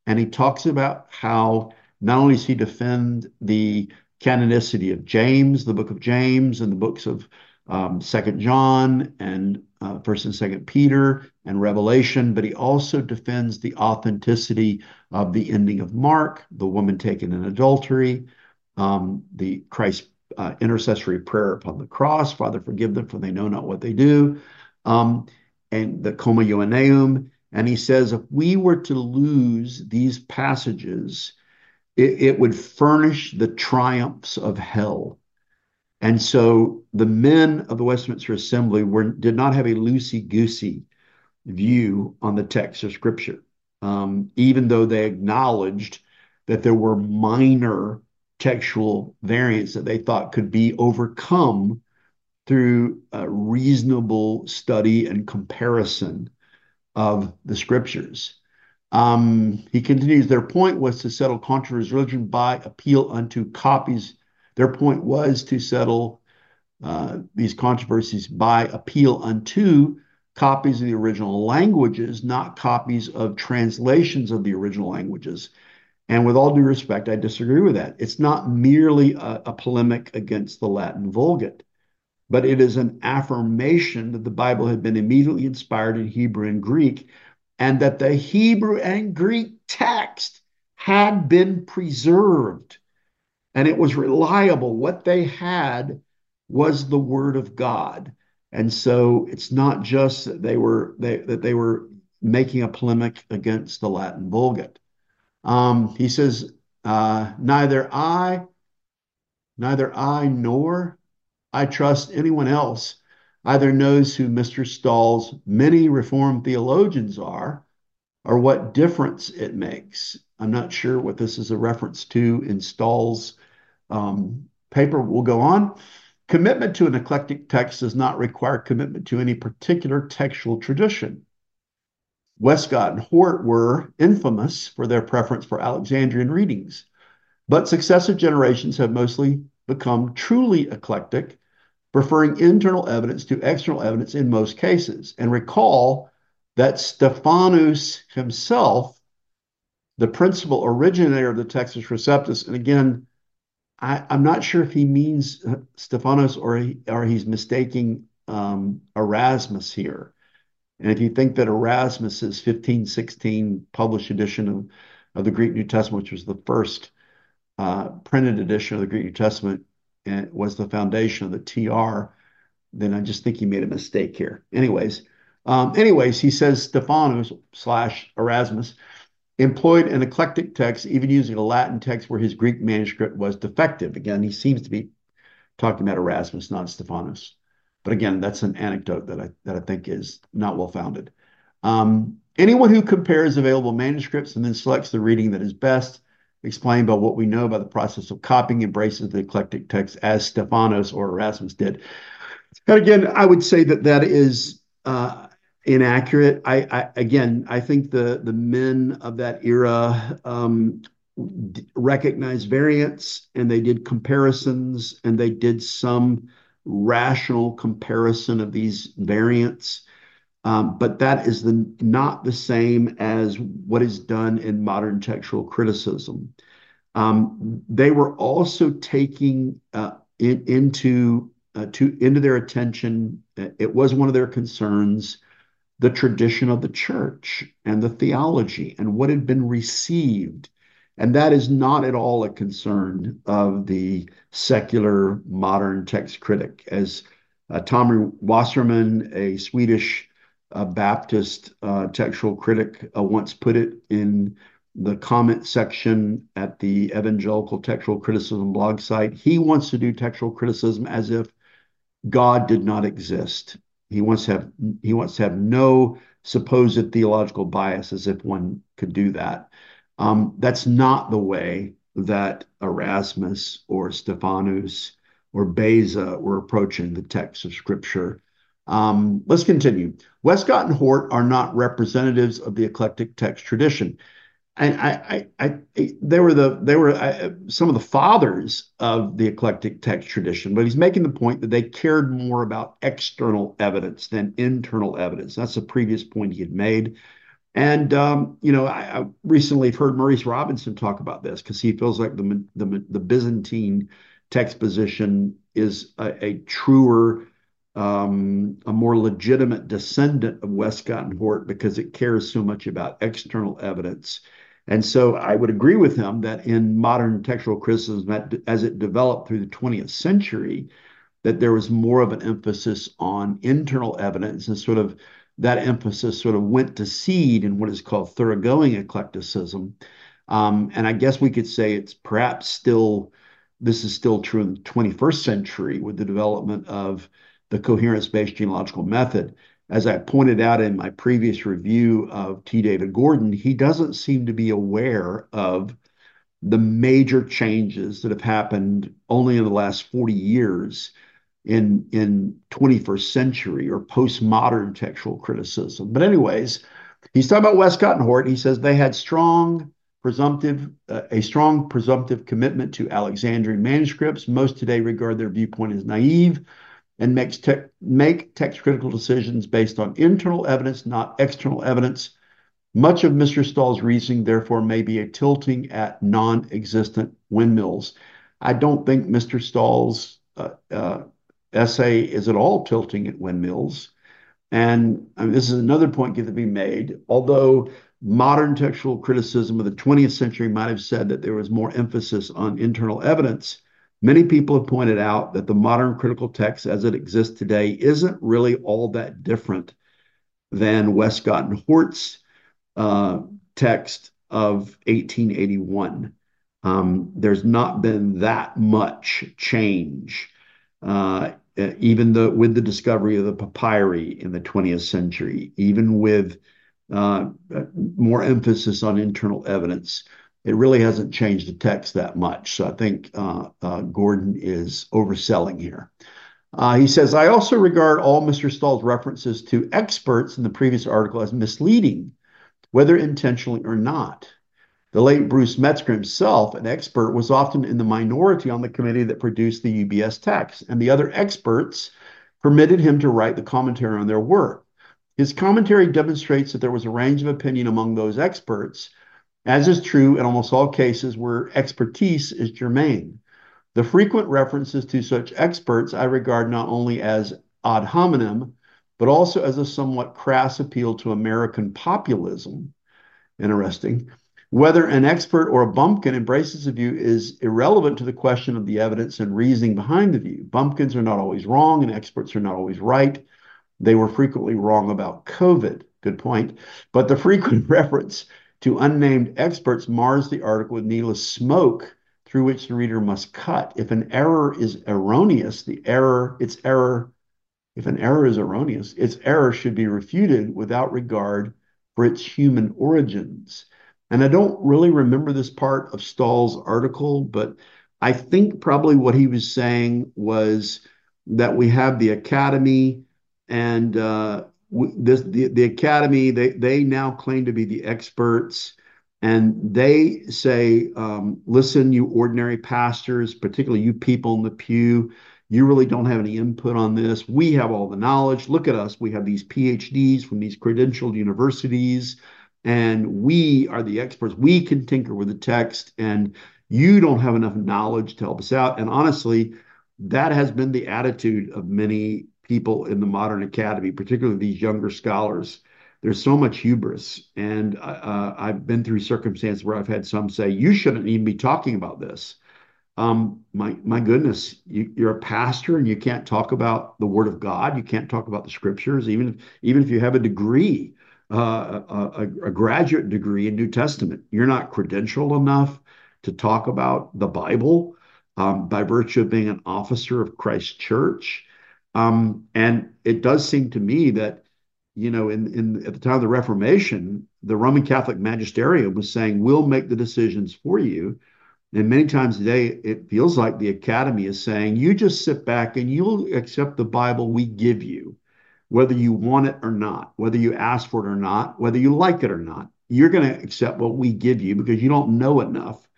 And he talks about how not only does he defend the canonicity of James, the book of James, and the books of um, Second John and uh, First and Second Peter and Revelation, but he also defends the authenticity of the ending of Mark, the woman taken in adultery, um, the Christ uh, intercessory prayer upon the cross, Father, forgive them for they know not what they do, um, and the Comma Joanneum. And he says if we were to lose these passages, it, it would furnish the triumphs of hell. And so the men of the Westminster Assembly were, did not have a loosey goosey view on the text of Scripture, um, even though they acknowledged that there were minor textual variants that they thought could be overcome through a reasonable study and comparison of the scriptures. Um, he continues, their point was to settle controversies religion by appeal unto copies. Their point was to settle uh, these controversies by appeal unto copies of the original languages, not copies of translations of the original languages. And with all due respect, I disagree with that. It's not merely a, a polemic against the Latin Vulgate, but it is an affirmation that the Bible had been immediately inspired in Hebrew and Greek, and that the Hebrew and Greek text had been preserved and it was reliable. What they had was the Word of God. And so it's not just that they were they, that they were making a polemic against the Latin Vulgate. Um, he says, uh, neither I, neither I nor I trust anyone else either knows who Mr. Stahl's many Reformed theologians are or what difference it makes. I'm not sure what this is a reference to in Stahl's um, paper. We'll go on. Commitment to an eclectic text does not require commitment to any particular textual tradition. Westcott and Hort were infamous for their preference for Alexandrian readings, but successive generations have mostly become truly eclectic, preferring internal evidence to external evidence in most cases. And recall that Stephanus himself, the principal originator of the Textus Receptus, and again, I, am not sure if he means Stephanus or he, or he's mistaking um, Erasmus here. And if you think that Erasmus's 1516 published edition of, of the Greek New Testament, which was the first uh, printed edition of the Greek New Testament, and was the foundation of the TR, then I just think he made a mistake here. Anyways, um, anyways, he says Stephanus slash Erasmus employed an eclectic text, even using a Latin text where his Greek manuscript was defective. Again, he seems to be talking about Erasmus, not Stephanus. But again, that's an anecdote that I that I think is not well founded. Um, anyone who compares available manuscripts and then selects the reading that is best, explained by what we know about the process of copying, embraces the eclectic text as Stephanus or Erasmus did. And again, I would say that that is uh, inaccurate. I, I, again, I think the the men of that era um, recognized variants and they did comparisons and they did some rational comparison of these variants. Um, but that is the, not the same as what is done in modern textual criticism. Um, they were also taking uh, uh, to into their attention. It was one of their concerns the tradition of the church and the theology and what had been received. And that is not at all a concern of the secular modern text critic. As uh, Tommy Wasserman, a Swedish uh, Baptist uh, textual critic, uh, once put it in the comment section at the Evangelical Textual Criticism blog site, he wants to do textual criticism as if God did not exist. He wants to have he wants to have no supposed theological bias, as if one could do that. Um, that's not the way that Erasmus or Stephanus or Beza were approaching the text of Scripture. Um, let's continue. Westcott and Hort are not representatives of the eclectic text tradition and I, I, I, they were the they were uh, some of the fathers of the eclectic text tradition, but he's making the point that they cared more about external evidence than internal evidence. That's a previous point he had made. And um, you know, I, recently have heard Maurice Robinson talk about this because he feels like the, Byzantine text position is a truer, um, a more legitimate descendant of Westcott and Hort because it cares so much about external evidence and so I would agree with him that in modern textual criticism, as it developed through the 20th century, that there was more of an emphasis on internal evidence and sort of that emphasis sort of went to seed in what is called thoroughgoing eclecticism. Um, and I guess we could say it's perhaps still, this is still true in the 21st century with the development of the coherence based genealogical method. As I pointed out in my previous review of T. David Gordon, he doesn't seem to be aware of the major changes that have happened only in the last 40 years in in 21st century or postmodern textual criticism. But anyways, he's talking about Westcott and Hort. He says they had strong presumptive uh, a strong presumptive commitment to Alexandrian manuscripts. Most today regard their viewpoint as naive and make text critical decisions based on internal evidence, not external evidence. Much of Mr. Stahl's reasoning, therefore, may be a tilting at non existent windmills. I don't think Mr. Stahl's uh, uh, essay is at all tilting at windmills. And this is another point that be made. Although modern textual criticism of the 20th century might have said that there was more emphasis on internal evidence, many people have pointed out that the modern critical text as it exists today isn't really all that different than Westcott and Hort's uh, text of 1881. Um, there's not been that much change, uh, even with the discovery of the papyri in the 20th century, even with uh, more emphasis on internal evidence. It really hasn't changed the text that much. So I think uh, uh, Gordon is overselling here. Uh, he says, I also regard all Mr. Stahl's references to experts in the previous article as misleading whether intentionally or not. The late Bruce Metzger himself, an expert, was often in the minority on the committee that produced the UBS text, and the other experts permitted him to write the commentary on their work. His commentary demonstrates that there was a range of opinion among those experts, as is true in almost all cases where expertise is germane. The frequent references to such experts I regard not only as ad hominem, but also as a somewhat crass appeal to American populism. Interesting. Whether an expert or a bumpkin embraces a view is irrelevant to the question of the evidence and reasoning behind the view. Bumpkins are not always wrong, and experts are not always right. They were frequently wrong about COVID. Good point. But the frequent [laughs] reference to unnamed experts mars the article with needless smoke through which the reader must cut. If an error is erroneous, the error, its error if an error is erroneous, its error should be refuted without regard for its human origins. And I don't really remember this part of Stahl's article, but I think probably what he was saying was that we have the academy and uh, this the, the academy they they now claim to be the experts and they say um, listen you ordinary pastors particularly you people in the pew you really don't have any input on this. We have all the knowledge. Look at us. We have these PhDs from these credentialed universities, and we are the experts. We can tinker with the text, and you don't have enough knowledge to help us out. And honestly, that has been the attitude of many people in the modern academy, particularly these younger scholars. There's so much hubris. And uh, I've been through circumstances where I've had some say, you shouldn't even be talking about this um, my my goodness, you, you're a pastor and you can't talk about the Word of God. You can't talk about the Scriptures, even if, even if you have a degree, uh, a, a graduate degree in New Testament. You're not credentialed enough to talk about the Bible um, by virtue of being an officer of Christ Church. Um, and it does seem to me that, you know, in, in at the time of the Reformation, the Roman Catholic magisterium was saying, "We'll make the decisions for you." And many times today, it feels like the academy is saying, you just sit back and you'll accept the Bible we give you, whether you want it or not, whether you ask for it or not, whether you like it or not. You're going to accept what we give you because you don't know enough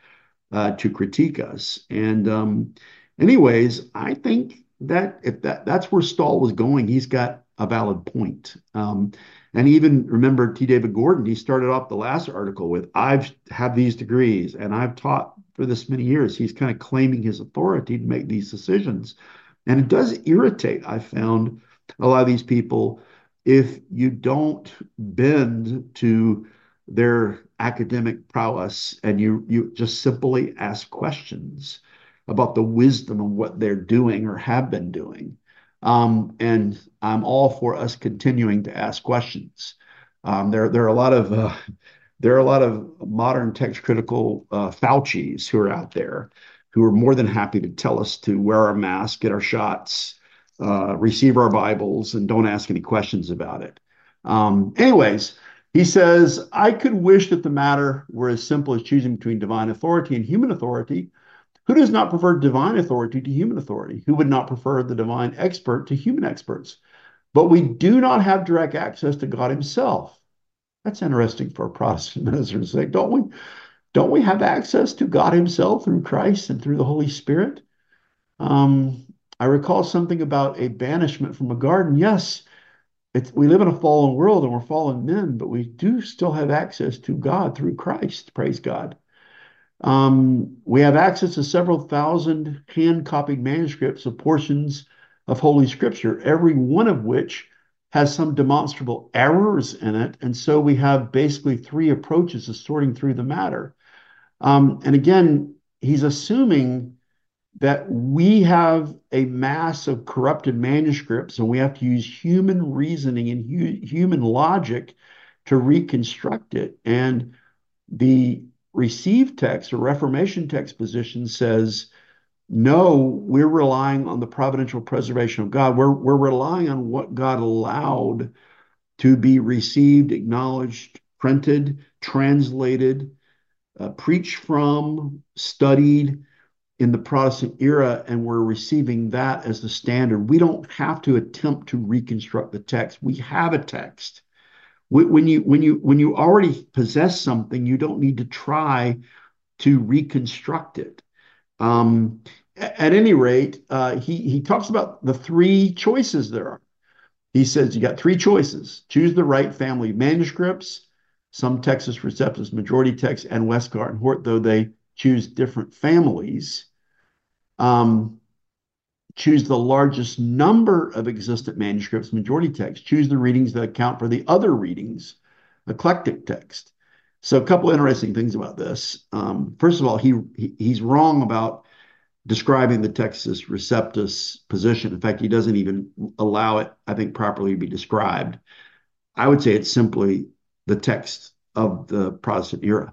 uh, to critique us. And, um, anyways, I think that if that that's where Stahl was going, he's got a valid point. Um, and even remember T. David Gordon, he started off the last article with, I've have these degrees and I've taught for this many years. He's kind of claiming his authority to make these decisions. And it does irritate, I found, a lot of these people if you don't bend to their academic prowess and you you just simply ask questions about the wisdom of what they're doing or have been doing. Um, and I'm all for us continuing to ask questions. Um, there, there are a lot of uh, there are a lot of modern text critical uh, Faucis who are out there who are more than happy to tell us to wear our mask, get our shots, uh, receive our Bibles, and don't ask any questions about it. Um, anyways, he says, I could wish that the matter were as simple as choosing between divine authority and human authority. Who does not prefer divine authority to human authority? Who would not prefer the divine expert to human experts? But we do not have direct access to God Himself. That's interesting for a Protestant [laughs] minister to say, don't we? Don't we have access to God Himself through Christ and through the Holy Spirit? Um, I recall something about a banishment from a garden. Yes, we live in a fallen world and we're fallen men, but we do still have access to God through Christ. Praise God. Um, we have access to several thousand hand copied manuscripts of portions of Holy Scripture, every one of which has some demonstrable errors in it. And so we have basically three approaches to sorting through the matter. Um, and again, he's assuming that we have a mass of corrupted manuscripts and we have to use human reasoning and hu- human logic to reconstruct it. And the received text or Reformation text position says, no, we're relying on the providential preservation of God. We're, we're relying on what God allowed to be received, acknowledged, printed, translated, uh, preached from, studied in the Protestant era, and we're receiving that as the standard. We don't have to attempt to reconstruct the text. We have a text. When you when you when you already possess something, you don't need to try to reconstruct it. Um, at any rate, uh, he he talks about the three choices there are. He says you got three choices: choose the right family manuscripts, some Textus Receptus majority text, and Westcott and Hort, though they choose different families. Um, choose the largest number of existent manuscripts, majority text. Choose the readings that account for the other readings, eclectic text. So a couple interesting things about this. Um, first of all, he, he he's wrong about describing the Textus Receptus position. In fact, he doesn't even allow it, I think, properly to be described. I would say it's simply the text of the Protestant era,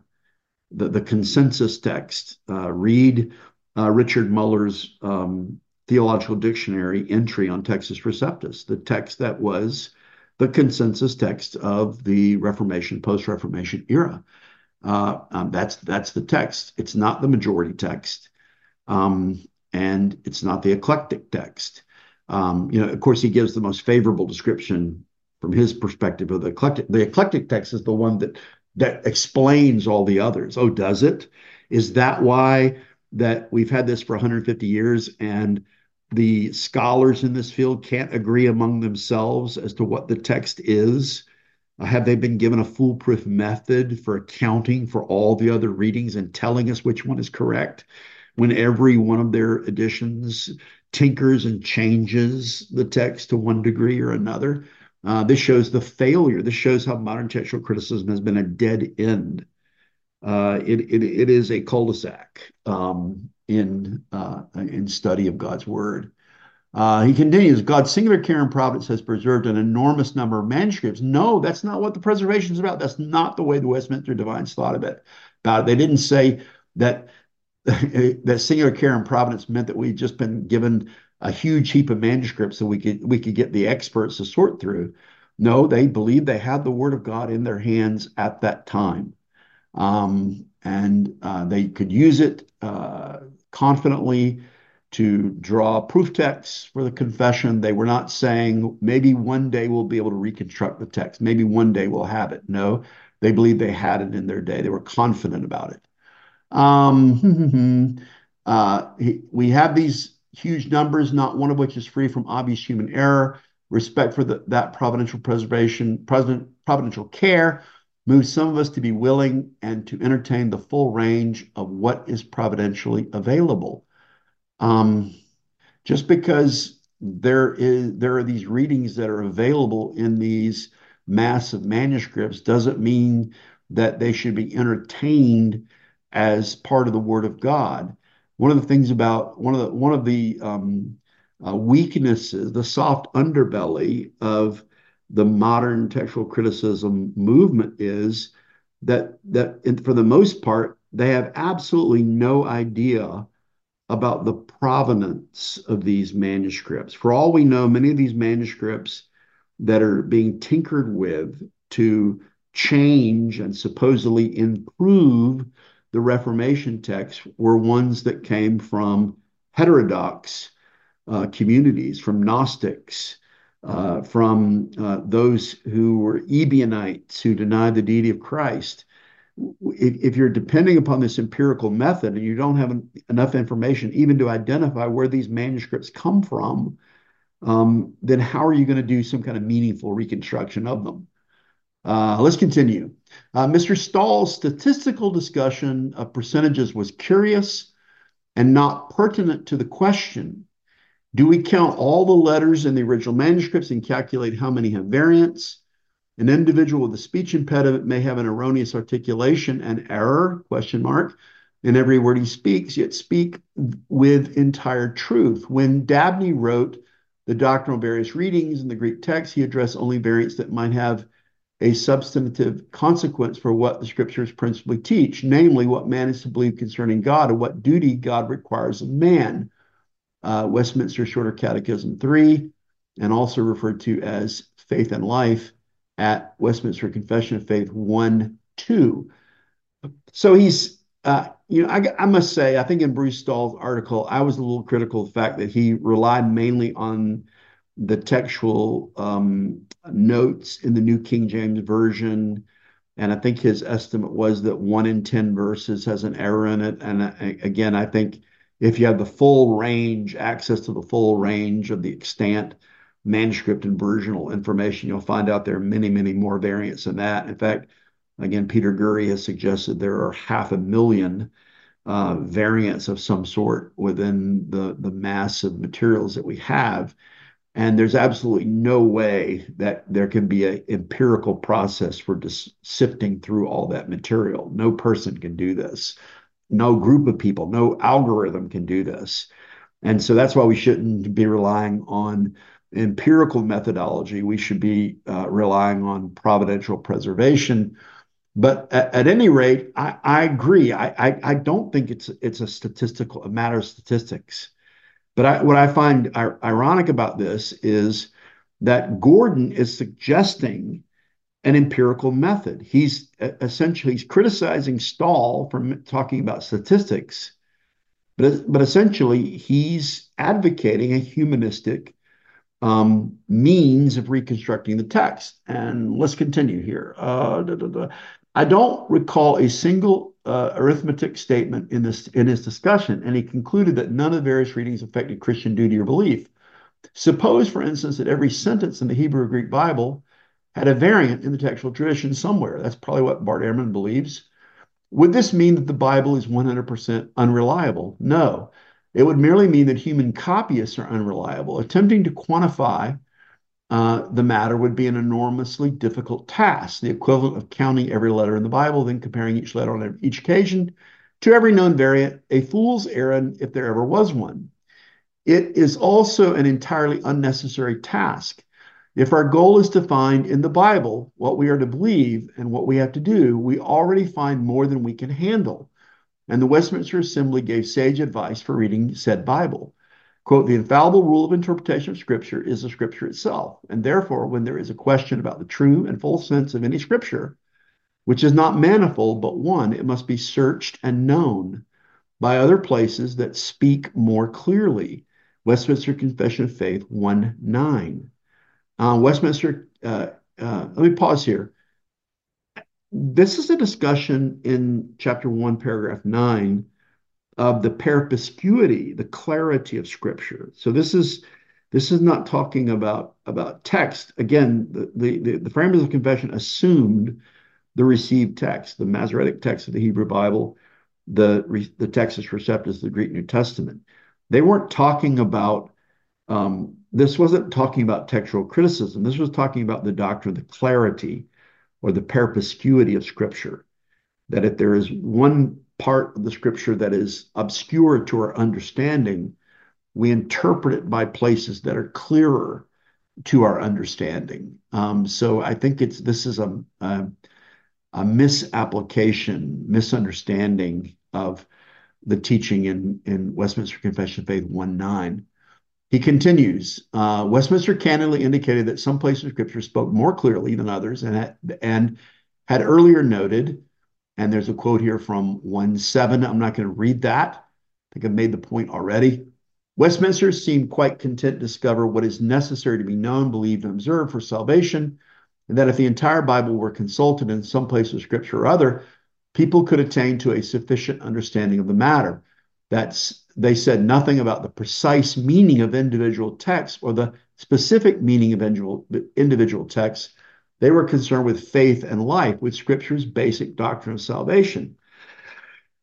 the, the consensus text. Uh, read uh, Richard Muller's um, Theological Dictionary entry on Textus Receptus, the text that was the consensus text of the Reformation, post Reformation era. Uh, um, that's that's the text. It's not the majority text, um, and it's not the eclectic text. Um, you know, of course, he gives the most favorable description from his perspective of the eclectic. The eclectic text is the one that that explains all the others. Oh, does it? Is that why that we've had this for 150 years and the scholars in this field can't agree among themselves as to what the text is? Uh, have they been given a foolproof method for accounting for all the other readings and telling us which one is correct when every one of their editions tinkers and changes the text to one degree or another? Uh, this shows the failure. This shows how modern textual criticism has been a dead end. Uh, it, it, it is a cul-de-sac um, in, uh, in study of God's word. Uh, he continues, God's singular care and providence has preserved an enormous number of manuscripts. No, that's not what the preservation is about. That's not the way the Westminster Divines thought of it. About it. They didn't say that [laughs] that singular care and providence meant that we'd just been given a huge heap of manuscripts that we could we could get the experts to sort through. No, they believed they had the Word of God in their hands at that time, and uh, they could use it uh, confidently to draw proof texts for the confession. They were not saying maybe one day we'll be able to reconstruct the text. Maybe one day we'll have it. No, they believed they had it in their day. They were confident about it. Um, [laughs] uh, we have these huge numbers, not one of which is free from obvious human error. Respect for the, that providential preservation, providential care moves some of us to be willing and to entertain the full range of what is providentially available. Um, just because there is there are these readings that are available in these massive manuscripts doesn't mean that they should be entertained as part of the Word of God one of the things about one of the one of the um, uh, weaknesses, the soft underbelly of the modern textual criticism movement is that that for the most part they have absolutely no idea about the provenance of these manuscripts. For all we know, many of these manuscripts that are being tinkered with to change and supposedly improve the Reformation text were ones that came from heterodox uh, communities, from Gnostics, from uh, those who were Ebionites who denied the deity of Christ. If, you're depending upon this empirical method and you don't have enough information even to identify where these manuscripts come from, um, then how are you going to do some kind of meaningful reconstruction of them? Uh, let's continue. Uh, Mr. Stahl's statistical discussion of percentages was curious and not pertinent to the question do we count all the letters in the original manuscripts and calculate how many have variants? An individual with a speech impediment may have an erroneous articulation and error, question mark, in every word he speaks, yet speak with entire truth. When Dabney wrote the doctrinal Various Readings in the Greek text, he addressed only variants that might have a substantive consequence for what the scriptures principally teach, namely what man is to believe concerning God and what duty God requires of man Westminster Shorter Catechism 3, and also referred to as Faith and Life at Westminster Confession of Faith 1 2. So he's, uh, you know, I, I, must say, I think in Bruce Stahl's article, I was a little critical of the fact that he relied mainly on the textual um, notes in the New King James Version. And I think his estimate was that one in 10 verses has an error in it. And uh, again, I think if you have the full range, access to the full range of the extant manuscript and versional information, you'll find out there are many, many more variants than that. In fact, again, Peter Gurry has suggested there are half a million uh, variants of some sort within the, the mass of materials that we have. And there's absolutely no way that there can be an empirical process for just sifting through all that material. No person can do this no group of people, no algorithm can do this. And so that's why we shouldn't be relying on empirical methodology. We should be uh, relying on providential preservation. But at, at any rate, I, I agree. I, I, I, don't think it's it's a statistical a matter of statistics. But I, what I find ironic about this is that Gordon is suggesting an empirical method. He's essentially he's criticizing Stahl for talking about statistics, but but essentially he's advocating a humanistic um, means of reconstructing the text. And let's continue here. Uh, da, da, da. I don't recall a single uh, arithmetic statement in this in his discussion, and he concluded that none of the various readings affected Christian duty or belief. Suppose, for instance, that every sentence in the Hebrew or Greek Bible had a variant in the textual tradition somewhere. That's probably what Bart Ehrman believes. Would this mean that the Bible is 100% unreliable? No. It would merely mean that human copyists are unreliable. Attempting to quantify uh, the matter would be an enormously difficult task, the equivalent of counting every letter in the Bible, then comparing each letter on each occasion to every known variant, a fool's errand if there ever was one. It is also an entirely unnecessary task. If our goal is to find in the Bible what we are to believe and what we have to do, we already find more than we can handle. And the Westminster Assembly gave sage advice for reading said Bible. Quote, the infallible rule of interpretation of Scripture is the Scripture itself. And therefore, when there is a question about the true and full sense of any Scripture, which is not manifold but one, it must be searched and known by other places that speak more clearly. Westminster Confession of Faith 1 9. Uh, Westminster, uh, uh, let me pause here. This is a discussion in chapter 1, paragraph 9 of the perspicuity, the clarity of Scripture. So this is this is not talking about about text. Again, the the, the framers of confession assumed the received text, the Masoretic text of the Hebrew Bible, the the Textus Receptus, the Greek New Testament. They weren't talking about um, this wasn't talking about textual criticism. This was talking about the doctrine of the clarity or the perspicuity of Scripture. That if there is one part of the Scripture that is obscure to our understanding, we interpret it by places that are clearer to our understanding. Um, so I think it's this is a, a, a misapplication, misunderstanding of the teaching in, in Westminster Confession of Faith 1 9. He continues, uh, Westminster candidly indicated that some places of Scripture spoke more clearly than others and had, and had earlier noted, and there's a quote here from 1 7. I'm not going to read that. I think I've made the point already. Westminster seemed quite content to discover what is necessary to be known, believed, and observed for salvation, and that if the entire Bible were consulted in some place of Scripture or other, people could attain to a sufficient understanding of the matter. They said nothing about the precise meaning of individual texts or the specific meaning of individual, individual texts. They were concerned with faith and life, with Scripture's basic doctrine of salvation.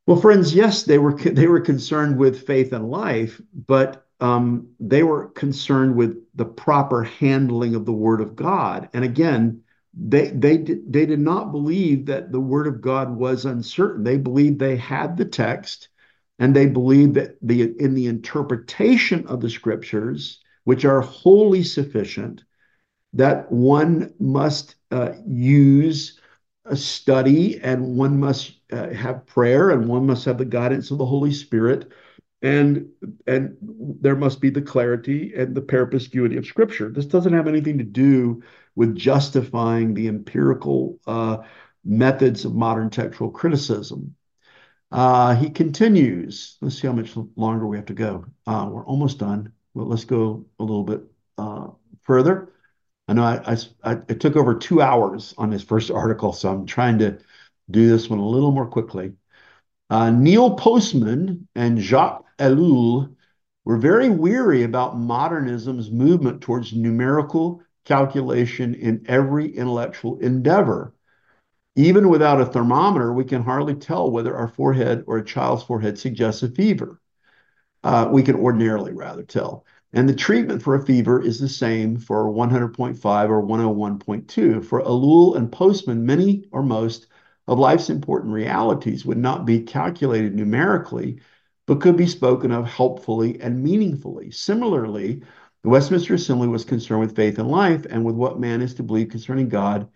Well, friends, yes, they were they were concerned with faith and life, but um, they were concerned with the proper handling of the Word of God. And again, they they they did not believe that the Word of God was uncertain. They believed they had the text, and they believe that the in the interpretation of the Scriptures, which are wholly sufficient, that one must uh, use a study and one must uh, have prayer and one must have the guidance of the Holy Spirit and and there must be the clarity and the perspicuity of Scripture. This doesn't have anything to do with justifying the empirical uh, methods of modern textual criticism. Uh, he continues. Let's see how much longer we have to go. Uh, we're almost done. Well, let's go a little bit uh, further. I know I, took over two hours on this first [laughs] article, so I'm trying to do this one a little more quickly. Uh, Neil Postman and Jacques Ellul were very weary about modernism's movement towards numerical calculation in every intellectual endeavor. Even without a thermometer, we can hardly tell whether our forehead or a child's forehead suggests a fever. Uh, we can ordinarily rather tell. And the treatment for a fever is the same for 100.5 or 101.2. For Ellul and Postman, many or most of life's important realities would not be calculated numerically, but could be spoken of helpfully and meaningfully. Similarly, the Westminster Assembly was concerned with faith and life and with what man is to believe concerning God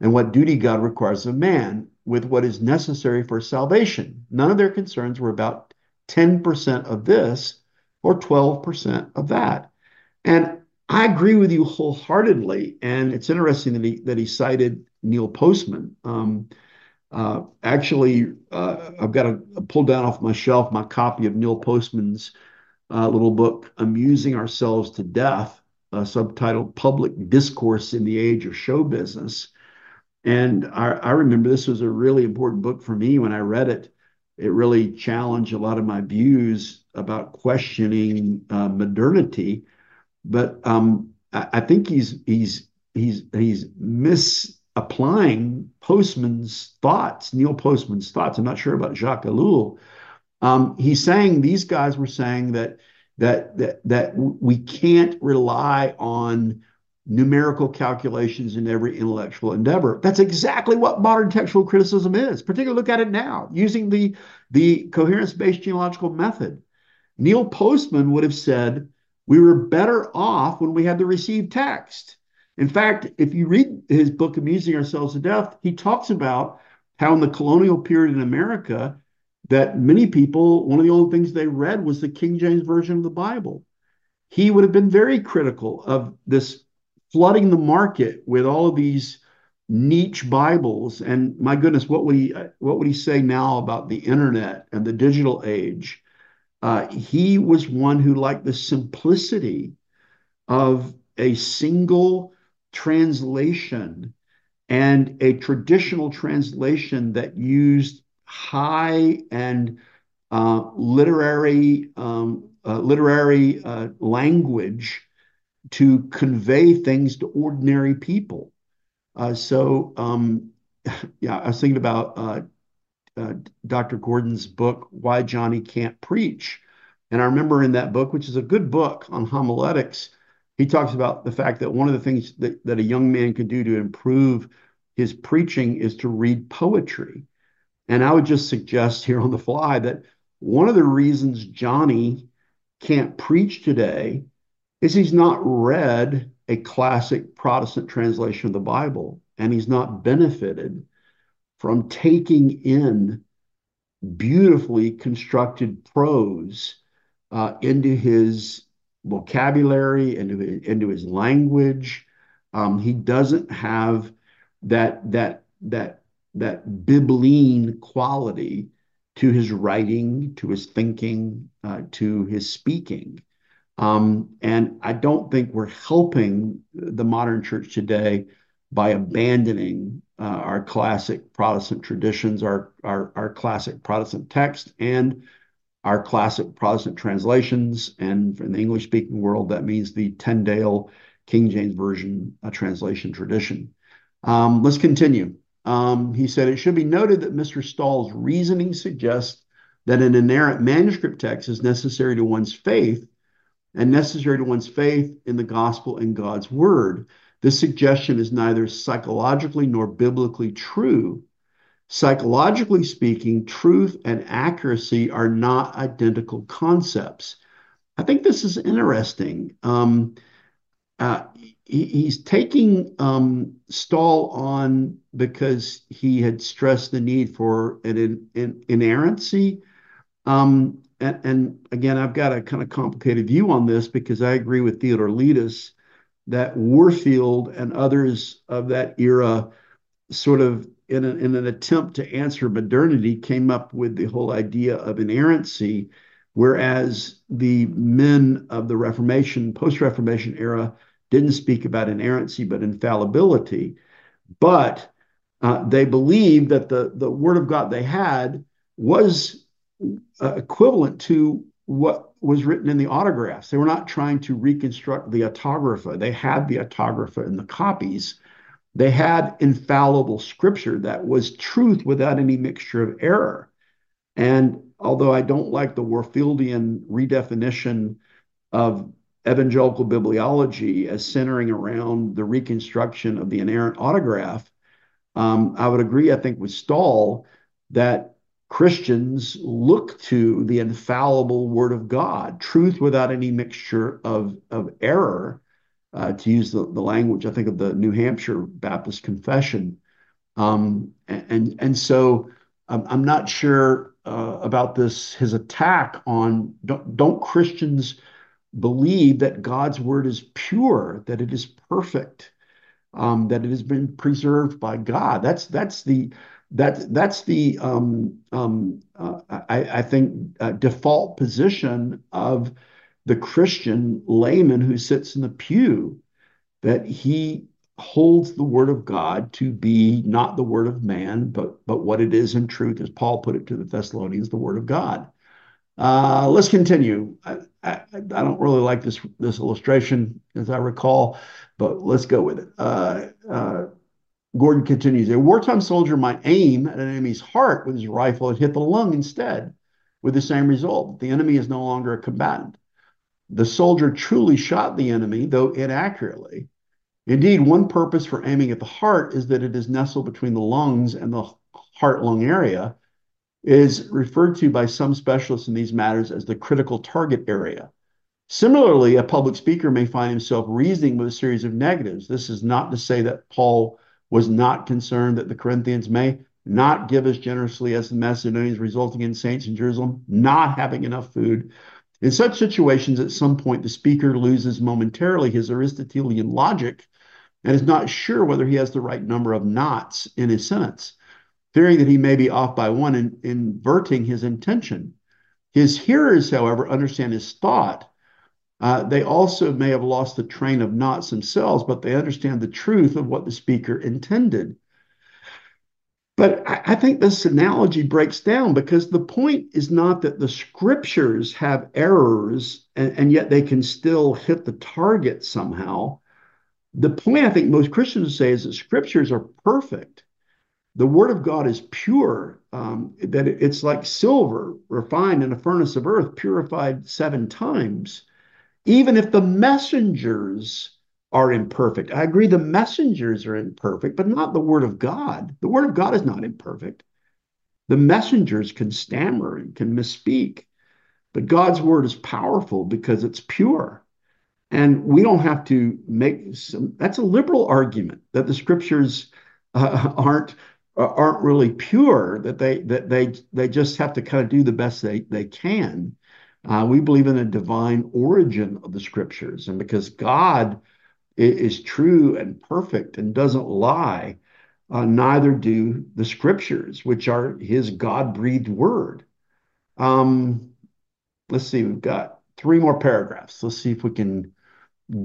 and what duty God requires of man, with what is necessary for salvation. None of their concerns were about 10% of this or 12% of that. And I agree with you wholeheartedly. And it's interesting that he that he cited Neil Postman. Um, uh, actually, uh, I've got to pull down off my shelf my copy of Neil Postman's uh, little book, Amusing Ourselves to Death, subtitled Public Discourse in the Age of Show Business. And I, I remember this was a really important book for me when I read it it really challenged a lot of my views about questioning uh, modernity. But um, I, I, think he's he's he's he's misapplying Postman's thoughts, Neil Postman's thoughts. I'm not sure about Jacques Ellul. Um, he's saying these guys were saying that that that that we can't rely on numerical calculations in every intellectual endeavor. That's exactly what modern textual criticism is. Particularly look at it now using the, the coherence-based genealogical method. Neil Postman would have said we were better off when we had the received text. In fact, if you read his book, Amusing Ourselves to Death, he talks about how in the colonial period in America, that many people, one of the only things they read was the King James Version of the Bible. He would have been very critical of this flooding the market with all of these niche Bibles. And my goodness, what would he what would he say now about the internet and the digital age? Uh, he was one who liked the simplicity of a single translation and a traditional translation that used high and uh, literary um, uh, literary uh, language to convey things to ordinary people. Uh, so, um, yeah, I was thinking about uh, uh, Dr. Gordon's book, Why Johnny Can't Preach. And I remember in that book, which is a good book on homiletics, he talks about the fact that one of the things that, that a young man could do to improve his preaching is to read poetry. And I would just suggest here on the fly that one of the reasons Johnny can't preach today is he's not read a classic Protestant translation of the Bible and he's not benefited from taking in beautifully constructed prose uh, into his vocabulary, into into his language. Um, he doesn't have that that that that bibline quality to his writing, to his thinking, uh, to his speaking. Um, and I don't think we're helping the modern church today by abandoning uh, our classic Protestant traditions, our, our, our classic Protestant text, and our classic Protestant translations. And in the English speaking world, that means the Tyndale King James Version translation tradition. Um, let's continue. Um, he said, It should be noted that Mr. Stahl's reasoning suggests that an inerrant manuscript text is necessary to one's faith and necessary to one's faith in the gospel and God's word. This suggestion is neither psychologically nor biblically true. Psychologically speaking, truth and accuracy are not identical concepts. I think this is interesting. Um, uh, he, he's taking um, Stahl on because he had stressed the need for an, an, an inerrancy. Um, and, and, again, I've got a kind of complicated view on this because I agree with Theodore Letis that Warfield and others of that era sort of in, a, in an attempt to answer modernity came up with the whole idea of inerrancy, whereas the men of the Reformation, post-Reformation era, didn't speak about inerrancy but infallibility. But uh, they believed that the, the word of God they had was uh, equivalent to what was written in the autographs. They were not trying to reconstruct the autographa. They had the autographa in the copies. They had infallible scripture that was truth without any mixture of error. And although I don't like the Warfieldian redefinition of evangelical bibliology as centering around the reconstruction of the inerrant autograph, um, I would agree, I think, with Stahl that Christians look to the infallible Word of God, truth without any mixture of, of error, uh, to use the, the language, I think, of the New Hampshire Baptist Confession. Um, and, and so I'm, I'm not sure uh, about this, his attack on don't, don't Christians believe that God's Word is pure, that it is perfect, um, that it has been preserved by God. That's that's the that that's the um, um, uh, I, I, think uh, default position of the Christian layman who sits in the pew that he holds the word of God to be not the word of man, but but what it is in truth, as Paul put it to the Thessalonians, the word of God. Uh, let's continue. I, I, I, don't really like this this illustration, as I recall, but let's go with it. Uh, uh, Gordon continues, a wartime soldier might aim at an enemy's heart with his rifle and hit the lung instead, with the same result. The enemy is no longer a combatant. The soldier truly shot the enemy, though inaccurately. Indeed, one purpose for aiming at the heart is that it is nestled between the lungs and the heart lung area, is referred to by some specialists in these matters as the critical target area. Similarly, a public speaker may find himself reasoning with a series of negatives. This is not to say that Paul was not concerned that the Corinthians may not give as generously as the Macedonians, resulting in saints in Jerusalem not having enough food. In such situations, at some point, the speaker loses momentarily his Aristotelian logic and is not sure whether he has the right number of knots in his sentence, fearing that he may be off by one and inverting his intention. His hearers, however, understand his thought uh, they also may have lost the train of knots themselves, but they understand the truth of what the speaker intended. But I, I think this analogy breaks down because the point is not that the scriptures have errors and, and yet they can still hit the target somehow. The point I think most Christians say is that scriptures are perfect. The word of God is pure, um, that it's like silver refined in a furnace of earth, purified seven times even if the messengers are imperfect. I agree the messengers are imperfect, but not the word of God. The word of God is not imperfect. The messengers can stammer and can misspeak. But God's word is powerful because it's pure. And we don't have to make some, that's a liberal argument that the scriptures uh, [laughs] aren't aren't really pure that they that they they just have to kind of do the best they they can uh, we believe in a divine origin of the scriptures. And because god is, true and perfect and doesn't lie uh, neither do the scriptures which are his god-breathed word. Um, let's see we've got three more paragraphs. Let's see if we can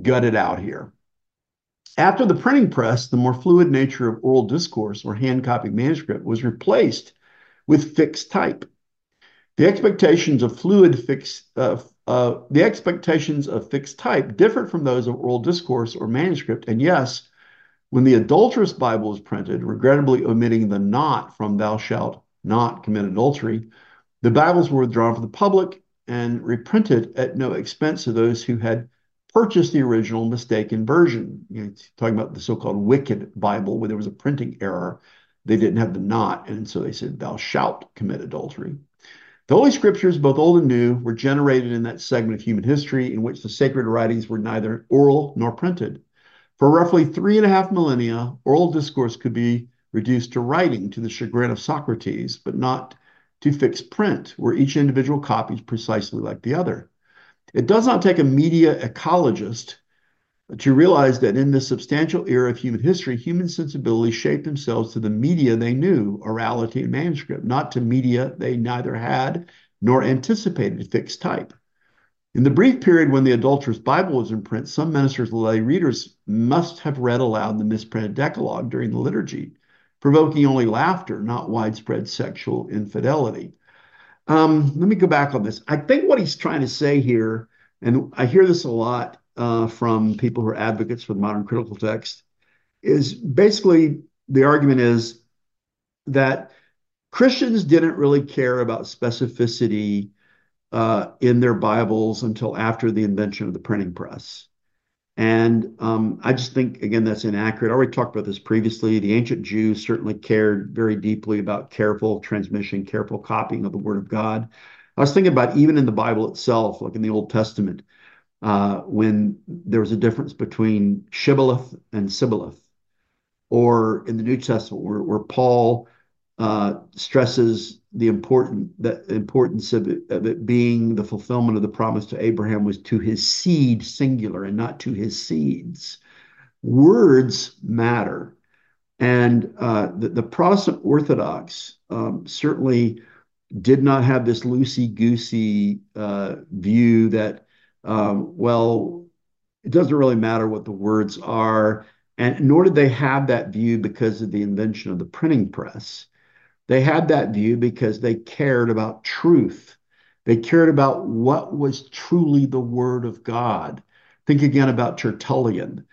gut it out here. After the printing press, the more fluid nature of oral discourse or hand copied manuscript was replaced with fixed type. The expectations of fluid fixed uh, uh, the expectations of fixed type differed from those of oral discourse or manuscript, and yes, when the adulterous Bible was printed, regrettably omitting the not from thou shalt not commit adultery, the Bibles were withdrawn from the public and reprinted at no expense to those who had purchased the original mistaken version. You know, talking about the so-called wicked Bible, where there was a printing error. They didn't have the not, and so they said, "Thou shalt commit adultery." The Holy Scriptures, both Old and New, were generated in that segment of human history in which the sacred writings were neither oral nor printed. For roughly three and a half millennia, oral discourse could be reduced to writing to the chagrin of Socrates, but not to fixed print, where each individual copy is precisely like the other. It does not take a media ecologist to realize that in this substantial era of human history, human sensibilities shaped themselves to the media they knew, orality and manuscript, not to media they neither had nor anticipated fixed type. In the brief period when the adulterous Bible was in print, some ministers and lay readers must have read aloud the misprinted Decalogue during the liturgy, provoking only laughter, not widespread sexual infidelity. Um, let me go back on this. I think what he's trying to say here, and I hear this a lot from people who are advocates for the modern critical text, is basically the argument is that Christians didn't really care about specificity uh, in their Bibles until after the invention of the printing press. And um, I just think, again, that's inaccurate. I already talked about this previously. The ancient Jews certainly cared very deeply about careful transmission, careful copying of the Word of God. I was thinking about even in the Bible itself, like in the Old Testament, uh, when there was a difference between shibboleth and sibboleth, or in the New Testament, where, where Paul uh, stresses the important the importance of it, of it being the fulfillment of the promise to Abraham was to his seed singular and not to his seeds. Words matter, and uh, the, the, Protestant Orthodox um, certainly did not have this loosey goosey uh, view that um, well it doesn't really matter what the words are, and nor did they have that view because of the invention of the printing press. They had that view because they cared about truth. They cared about what was truly the Word of God. Think again about Tertullian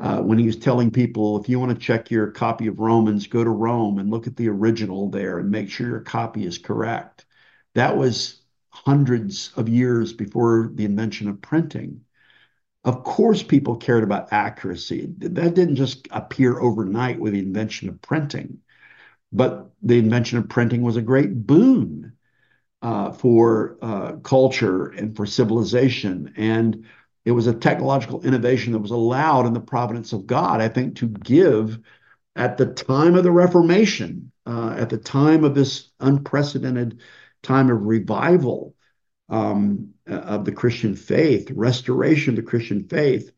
uh, when he was telling people if you want to check your copy of Romans, go to Rome and look at the original there and make sure your copy is correct. That was hundreds of years before the invention of printing. Of course, people cared about accuracy. That didn't just appear overnight with the invention of printing. But the invention of printing was a great boon uh, for uh, culture and for civilization. And it was a technological innovation that was allowed in the providence of God, I think, to give at the time of the Reformation, uh, at the time of this unprecedented time of revival um, of the Christian faith, restoration of the Christian faith,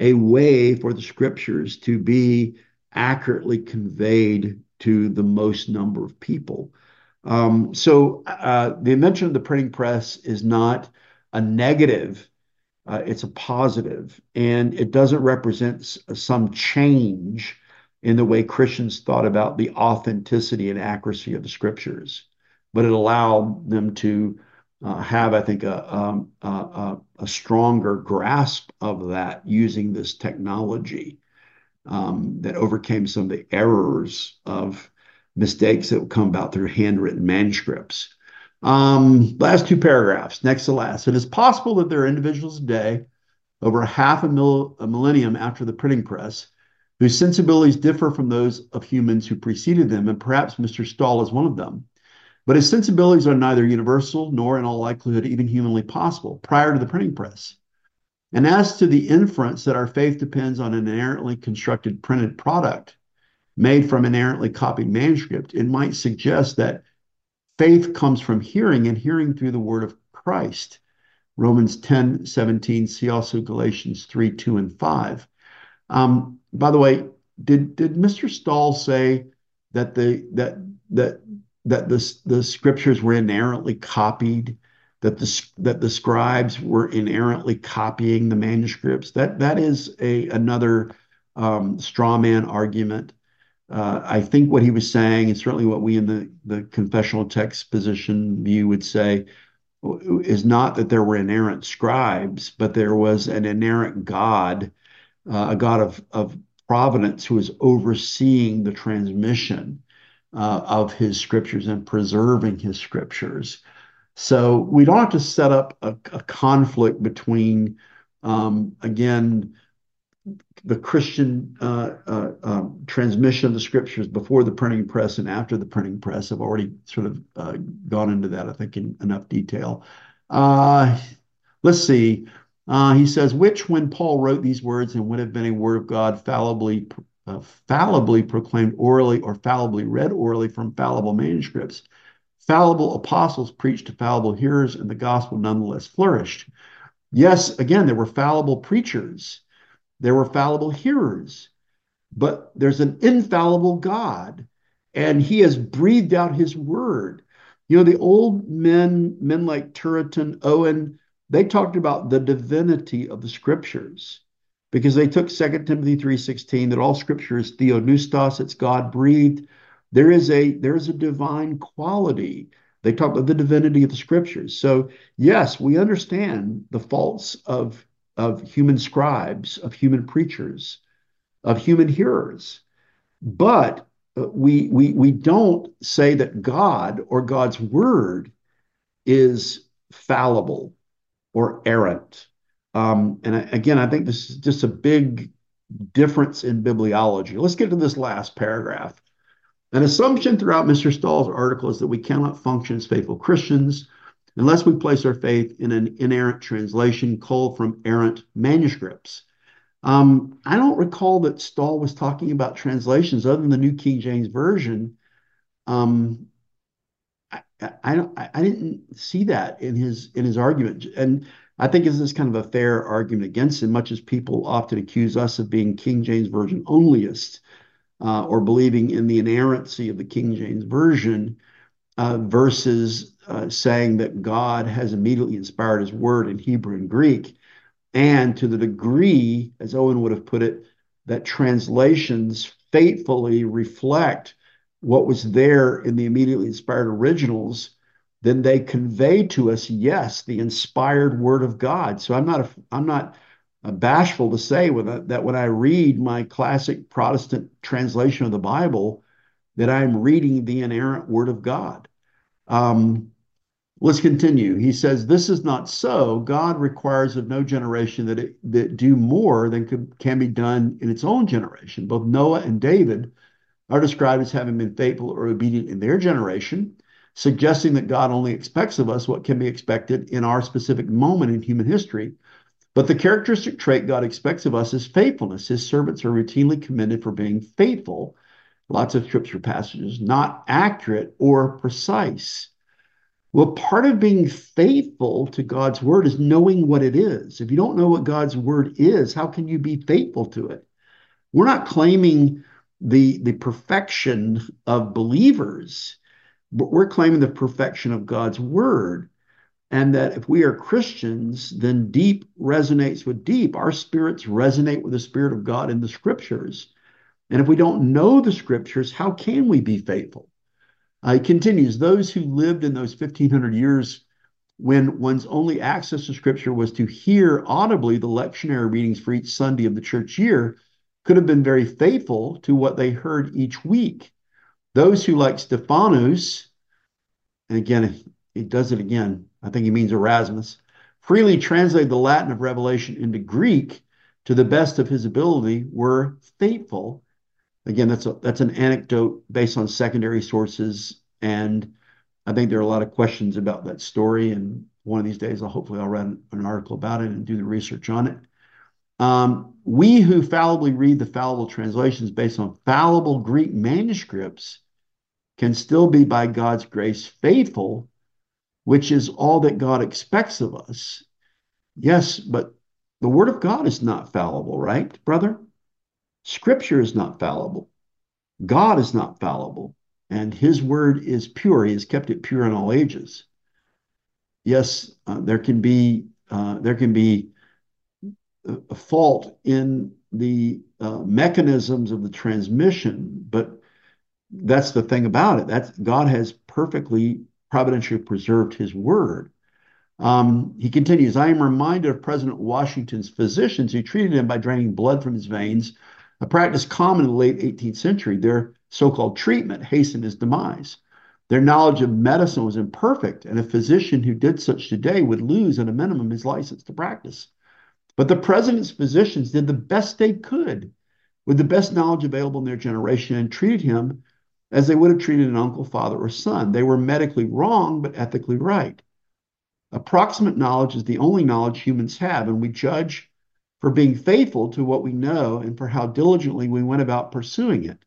a way for the scriptures to be accurately conveyed to the most number of people. Um, so uh, the invention of the printing press is not a negative, uh, it's a positive, and it doesn't represent some change in the way Christians thought about the authenticity and accuracy of the scriptures, but it allowed them to uh, have, I think, a, um, a, stronger grasp of that using this technology um, that overcame some of the errors of mistakes that would come about through handwritten manuscripts. Um, last two paragraphs, next to last. It is possible that there are individuals today, over half a millennium after the printing press, whose sensibilities differ from those of humans who preceded them, and perhaps Mr. Stahl is one of them. But his sensibilities are neither universal nor, in all likelihood, even humanly possible prior to the printing press. And as to the inference that our faith depends on an inerrantly constructed printed product made from inerrantly copied manuscript, it might suggest that faith comes from hearing and hearing through the word of Christ. Romans 10 17, see also Galatians 3 2 and 5. Um, by the way, did, did Mr. Stahl say that the that that that the, the scriptures were inerrantly copied, that the that the scribes were inerrantly copying the manuscripts. That that is a another um, straw man argument. Uh, I think what he was saying, and certainly what we in the, the confessional text position view would say, is not that there were inerrant scribes, but there was an inerrant God, uh, a God of, of providence who was overseeing the transmission of his scriptures and preserving his scriptures. So we don't have to set up a, a conflict between, um, again, the Christian uh, uh, um, transmission of the scriptures before the printing press and after the printing press. I've already sort of uh, gone into that, I think, in enough detail. Uh, let's see. Uh, he says, which, when Paul wrote these words and would have been a word of God fallibly uh, fallibly proclaimed orally or fallibly read orally from fallible manuscripts. Fallible apostles preached to fallible hearers, and the gospel nonetheless flourished. Yes, again, there were fallible preachers, there were fallible hearers, but there's an infallible God, and He has breathed out His word. You know, the old men, men like Turretin, Owen, they talked about the divinity of the scriptures because they took 2 Timothy 3:16 that all scripture is theopneustos, it's God breathed. There is a there is a divine quality. They talk about the divinity of the scriptures. So yes, we understand the faults of of human scribes, of human preachers, of human hearers. But uh, we we we don't say that God or God's word is fallible or errant um, and again, I think this is just a big difference in bibliology. Let's get to this last paragraph. An assumption throughout Mr. Stahl's article is that we cannot function as faithful Christians unless we place our faith in an inerrant translation culled from errant manuscripts. Um, I don't recall that Stahl was talking about translations other than the New King James Version. Um, I, I, I, I didn't see that in his in his argument, and I think this is kind of a fair argument against it, much as people often accuse us of being King James Version onlyist uh, or believing in the inerrancy of the King James Version uh, versus uh, saying that God has immediately inspired his word in Hebrew and Greek. And to the degree, as Owen would have put it, that translations faithfully reflect what was there in the immediately inspired originals then they convey to us, yes, the inspired word of God. So I'm not a, I'm not bashful to say that when I read my classic Protestant translation of the Bible, that I'm reading the inerrant word of God. Um, let's continue. He says, This is not so. God requires of no generation that it that do more than can be done in its own generation. Both Noah and David are described as having been faithful or obedient in their generation suggesting that God only expects of us what can be expected in our specific moment in human history. But the characteristic trait God expects of us is faithfulness. His servants are routinely commended for being faithful. Lots of scripture passages, not accurate or precise. Well, part of being faithful to God's word is knowing what it is. If you don't know what God's word is, how can you be faithful to it? We're not claiming the, the perfection of believers but we're claiming the perfection of God's word. And that if we are Christians, then deep resonates with deep. Our spirits resonate with the Spirit of God in the scriptures. And if we don't know the scriptures, how can we be faithful? Uh, he continues those who lived in those 1500 years when one's only access to scripture was to hear audibly the lectionary readings for each Sunday of the church year could have been very faithful to what they heard each week. Those who, like Stephanus, and again, he does it again, I think he means Erasmus, freely translated the Latin of Revelation into Greek to the best of his ability, were faithful. Again, that's a, that's an anecdote based on secondary sources and I think there are a lot of questions about that story, and one of these days, I'll hopefully I'll write an article about it and do the research on it. Um, we who fallibly read the fallible translations based on fallible Greek manuscripts can still be, by God's grace, faithful, which is all that God expects of us. Yes, but the Word of God is not fallible, right, brother? Scripture is not fallible. God is not fallible, and His Word is pure. He has kept it pure in all ages. Yes, uh, there can be uh, there can be fault in the uh, mechanisms of the transmission, but that's the thing about it. That's God has perfectly providentially preserved His Word. Um, he continues, I am reminded of President Washington's physicians who treated him by draining blood from his veins, a practice common in the late 18th century. Their so called treatment hastened his demise. Their knowledge of medicine was imperfect, and a physician who did such today would lose, at a minimum, his license to practice. But the president's physicians did the best they could with the best knowledge available in their generation and treated him as they would have treated an uncle, father, or son. They were medically wrong, but ethically right. Approximate knowledge is the only knowledge humans have, and we judge for being faithful to what we know and for how diligently we went about pursuing it.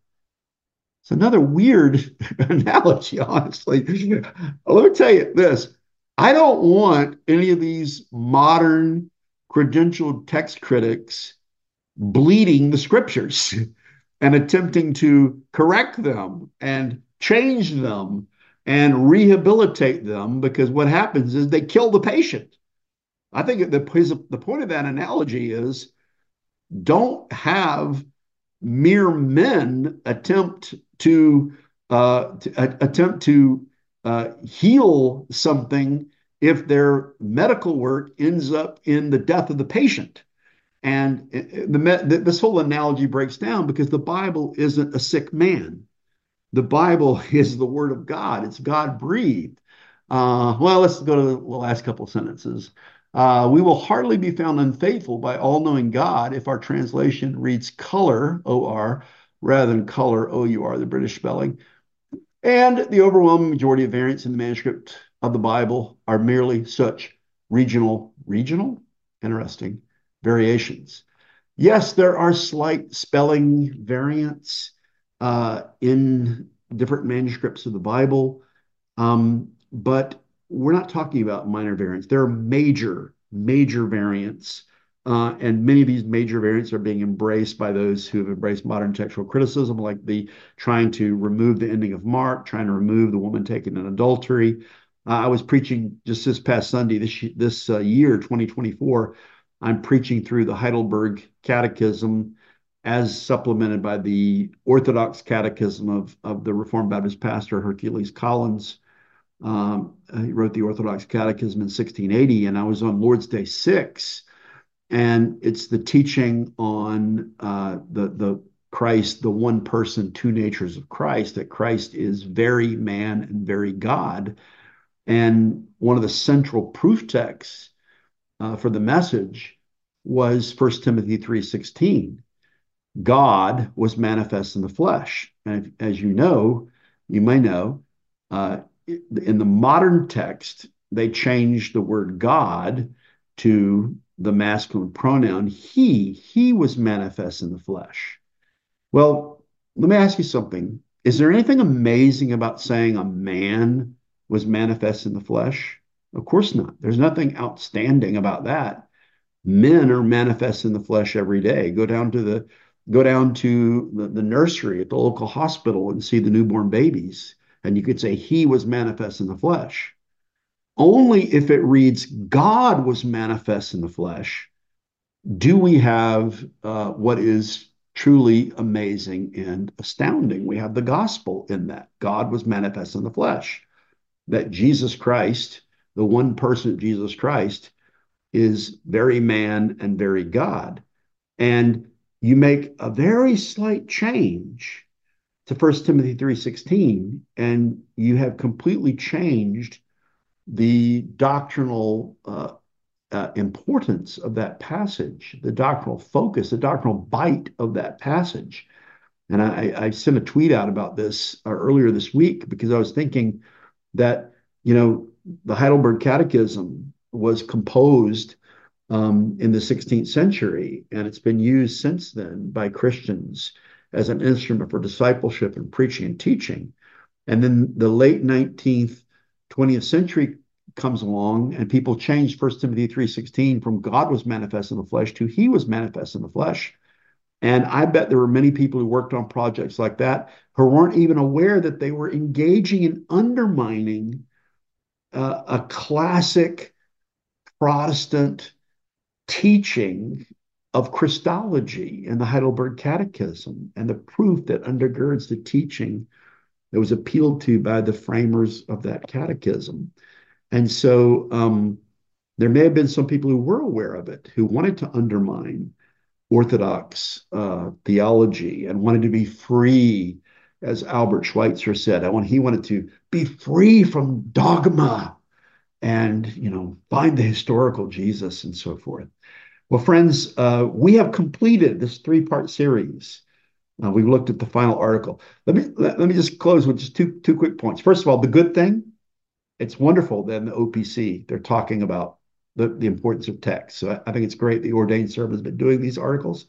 It's another weird [laughs] analogy, honestly. Let me tell you this I don't want any of these modern credentialed text critics bleeding the scriptures [laughs] and attempting to correct them and change them and rehabilitate them because what happens is they kill the patient. I think the, the point of that analogy is don't have mere men attempt to, uh, to uh, attempt to uh, heal something if their medical work ends up in the death of the patient. And the, the, this whole analogy breaks down because the Bible isn't a sick man the Bible [laughs] is the Word of God. It's God breathed. Uh, well, let's go to the last couple sentences. Uh, we will hardly be found unfaithful by all knowing God if our translation reads color, O R, rather than color, O U R, the British spelling. And the overwhelming majority of variants in the manuscript of the Bible are merely such regional, regional, interesting variations. Yes, there are slight spelling variants uh, in different manuscripts of the Bible. Um, but we're not talking about minor variants. There are major, major variants. Uh, and many of these major variants are being embraced by those who have embraced modern textual criticism, like the trying to remove the ending of Mark, trying to remove the woman taken in adultery. Uh, I was preaching just this past Sunday, this this uh, year, 2024. I'm preaching through the Heidelberg Catechism as supplemented by the Orthodox Catechism of, of the Reformed Baptist pastor Hercules Collins. Um, he wrote the Orthodox Catechism in 1680, and I was on Lord's Day 6, and it's the teaching on uh, the, the Christ, the one person, two natures of Christ, that Christ is very man and very God. And one of the central proof texts uh, for the message was 1 Timothy 3.16 God was manifest in the flesh. And as you know, you may know, uh, in the modern text, they changed the word God to the masculine pronoun he. He was manifest in the flesh. Well, let me ask you something. Is there anything amazing about saying a man was manifest in the flesh? Of course not. There's nothing outstanding about that. Men are manifest in the flesh every day. Go down to the go down to the, the nursery at the local hospital and see the newborn babies. And you could say he was manifest in the flesh. Only if it reads God was manifest in the flesh do we have uh, what is truly amazing and astounding. We have the gospel in that God was manifest in the flesh, that Jesus Christ, the one person, Jesus Christ, is very man and very God. And you make a very slight change to 1 Timothy 3:16 and you have completely changed the doctrinal uh, uh, importance of that passage, the doctrinal focus, the doctrinal bite of that passage. And I, I sent a tweet out about this uh, earlier this week because I was thinking that you know, the Heidelberg Catechism was composed um, in the 16th century, and it's been used since then by Christians as an instrument for discipleship and preaching and teaching. And then the late 19th, 20th century comes along and people change 1 Timothy 3:16 from God was manifest in the flesh to he was manifest in the flesh. And I bet there were many people who worked on projects like that who weren't even aware that they were engaging in undermining uh, a classic Protestant teaching of Christology in the Heidelberg Catechism and the proof that undergirds the teaching that was appealed to by the framers of that catechism. And so um, there may have been some people who were aware of it, who wanted to undermine Orthodox uh, theology and wanted to be free, as Albert Schweitzer said. I want, he wanted to be free from dogma and, you know, find the historical Jesus and so forth. Well, friends, uh, we have completed this three-part series. Uh, we've looked at the final article. Let me let, let me just close with just two two quick points. First of all, the good thing it's wonderful that in the OPC they're talking about the, the importance of text. So I, I think it's great the ordained servant has been doing these articles.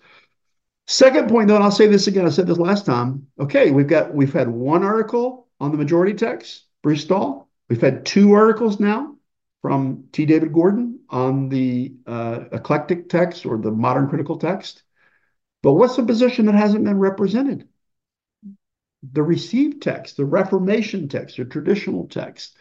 Second point, though, and I'll say this again, I said this last time. Okay, we've got we've had one article on the majority text, Bruce Stahl. We've had two articles now from T. David Gordon on the uh, eclectic text or the modern critical text. But what's the position that hasn't been represented? The received text, the Reformation text, the traditional text.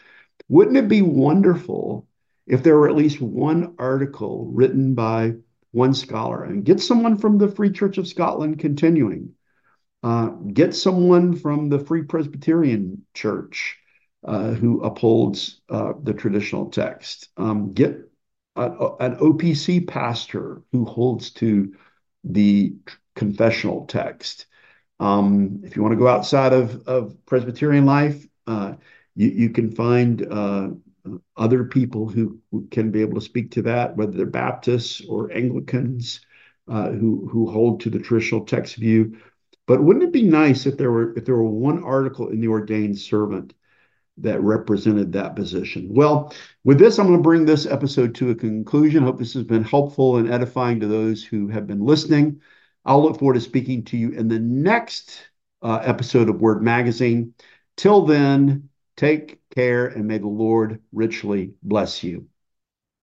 Wouldn't it be wonderful if there were at least one article written by one scholar and get someone from the Free Church of Scotland continuing, uh, get someone from the Free Presbyterian Church uh, who upholds uh, the traditional text, um, get a, a, an OPC pastor who holds to the confessional text. Um, if you want to go outside of, of Presbyterian life, uh, you, you can find uh, other people who, who, can be able to speak to that, whether they're Baptists or Anglicans uh, who who hold to the traditional text view. But wouldn't it be nice if there were if there were one article in the ordained servant that represented that position? Well, with this, I'm going to bring this episode to a conclusion. Hope this has been helpful and edifying to those who have been listening. I'll look forward to speaking to you in the next uh, episode of Word Magazine. Till then, take care and may the Lord richly bless you.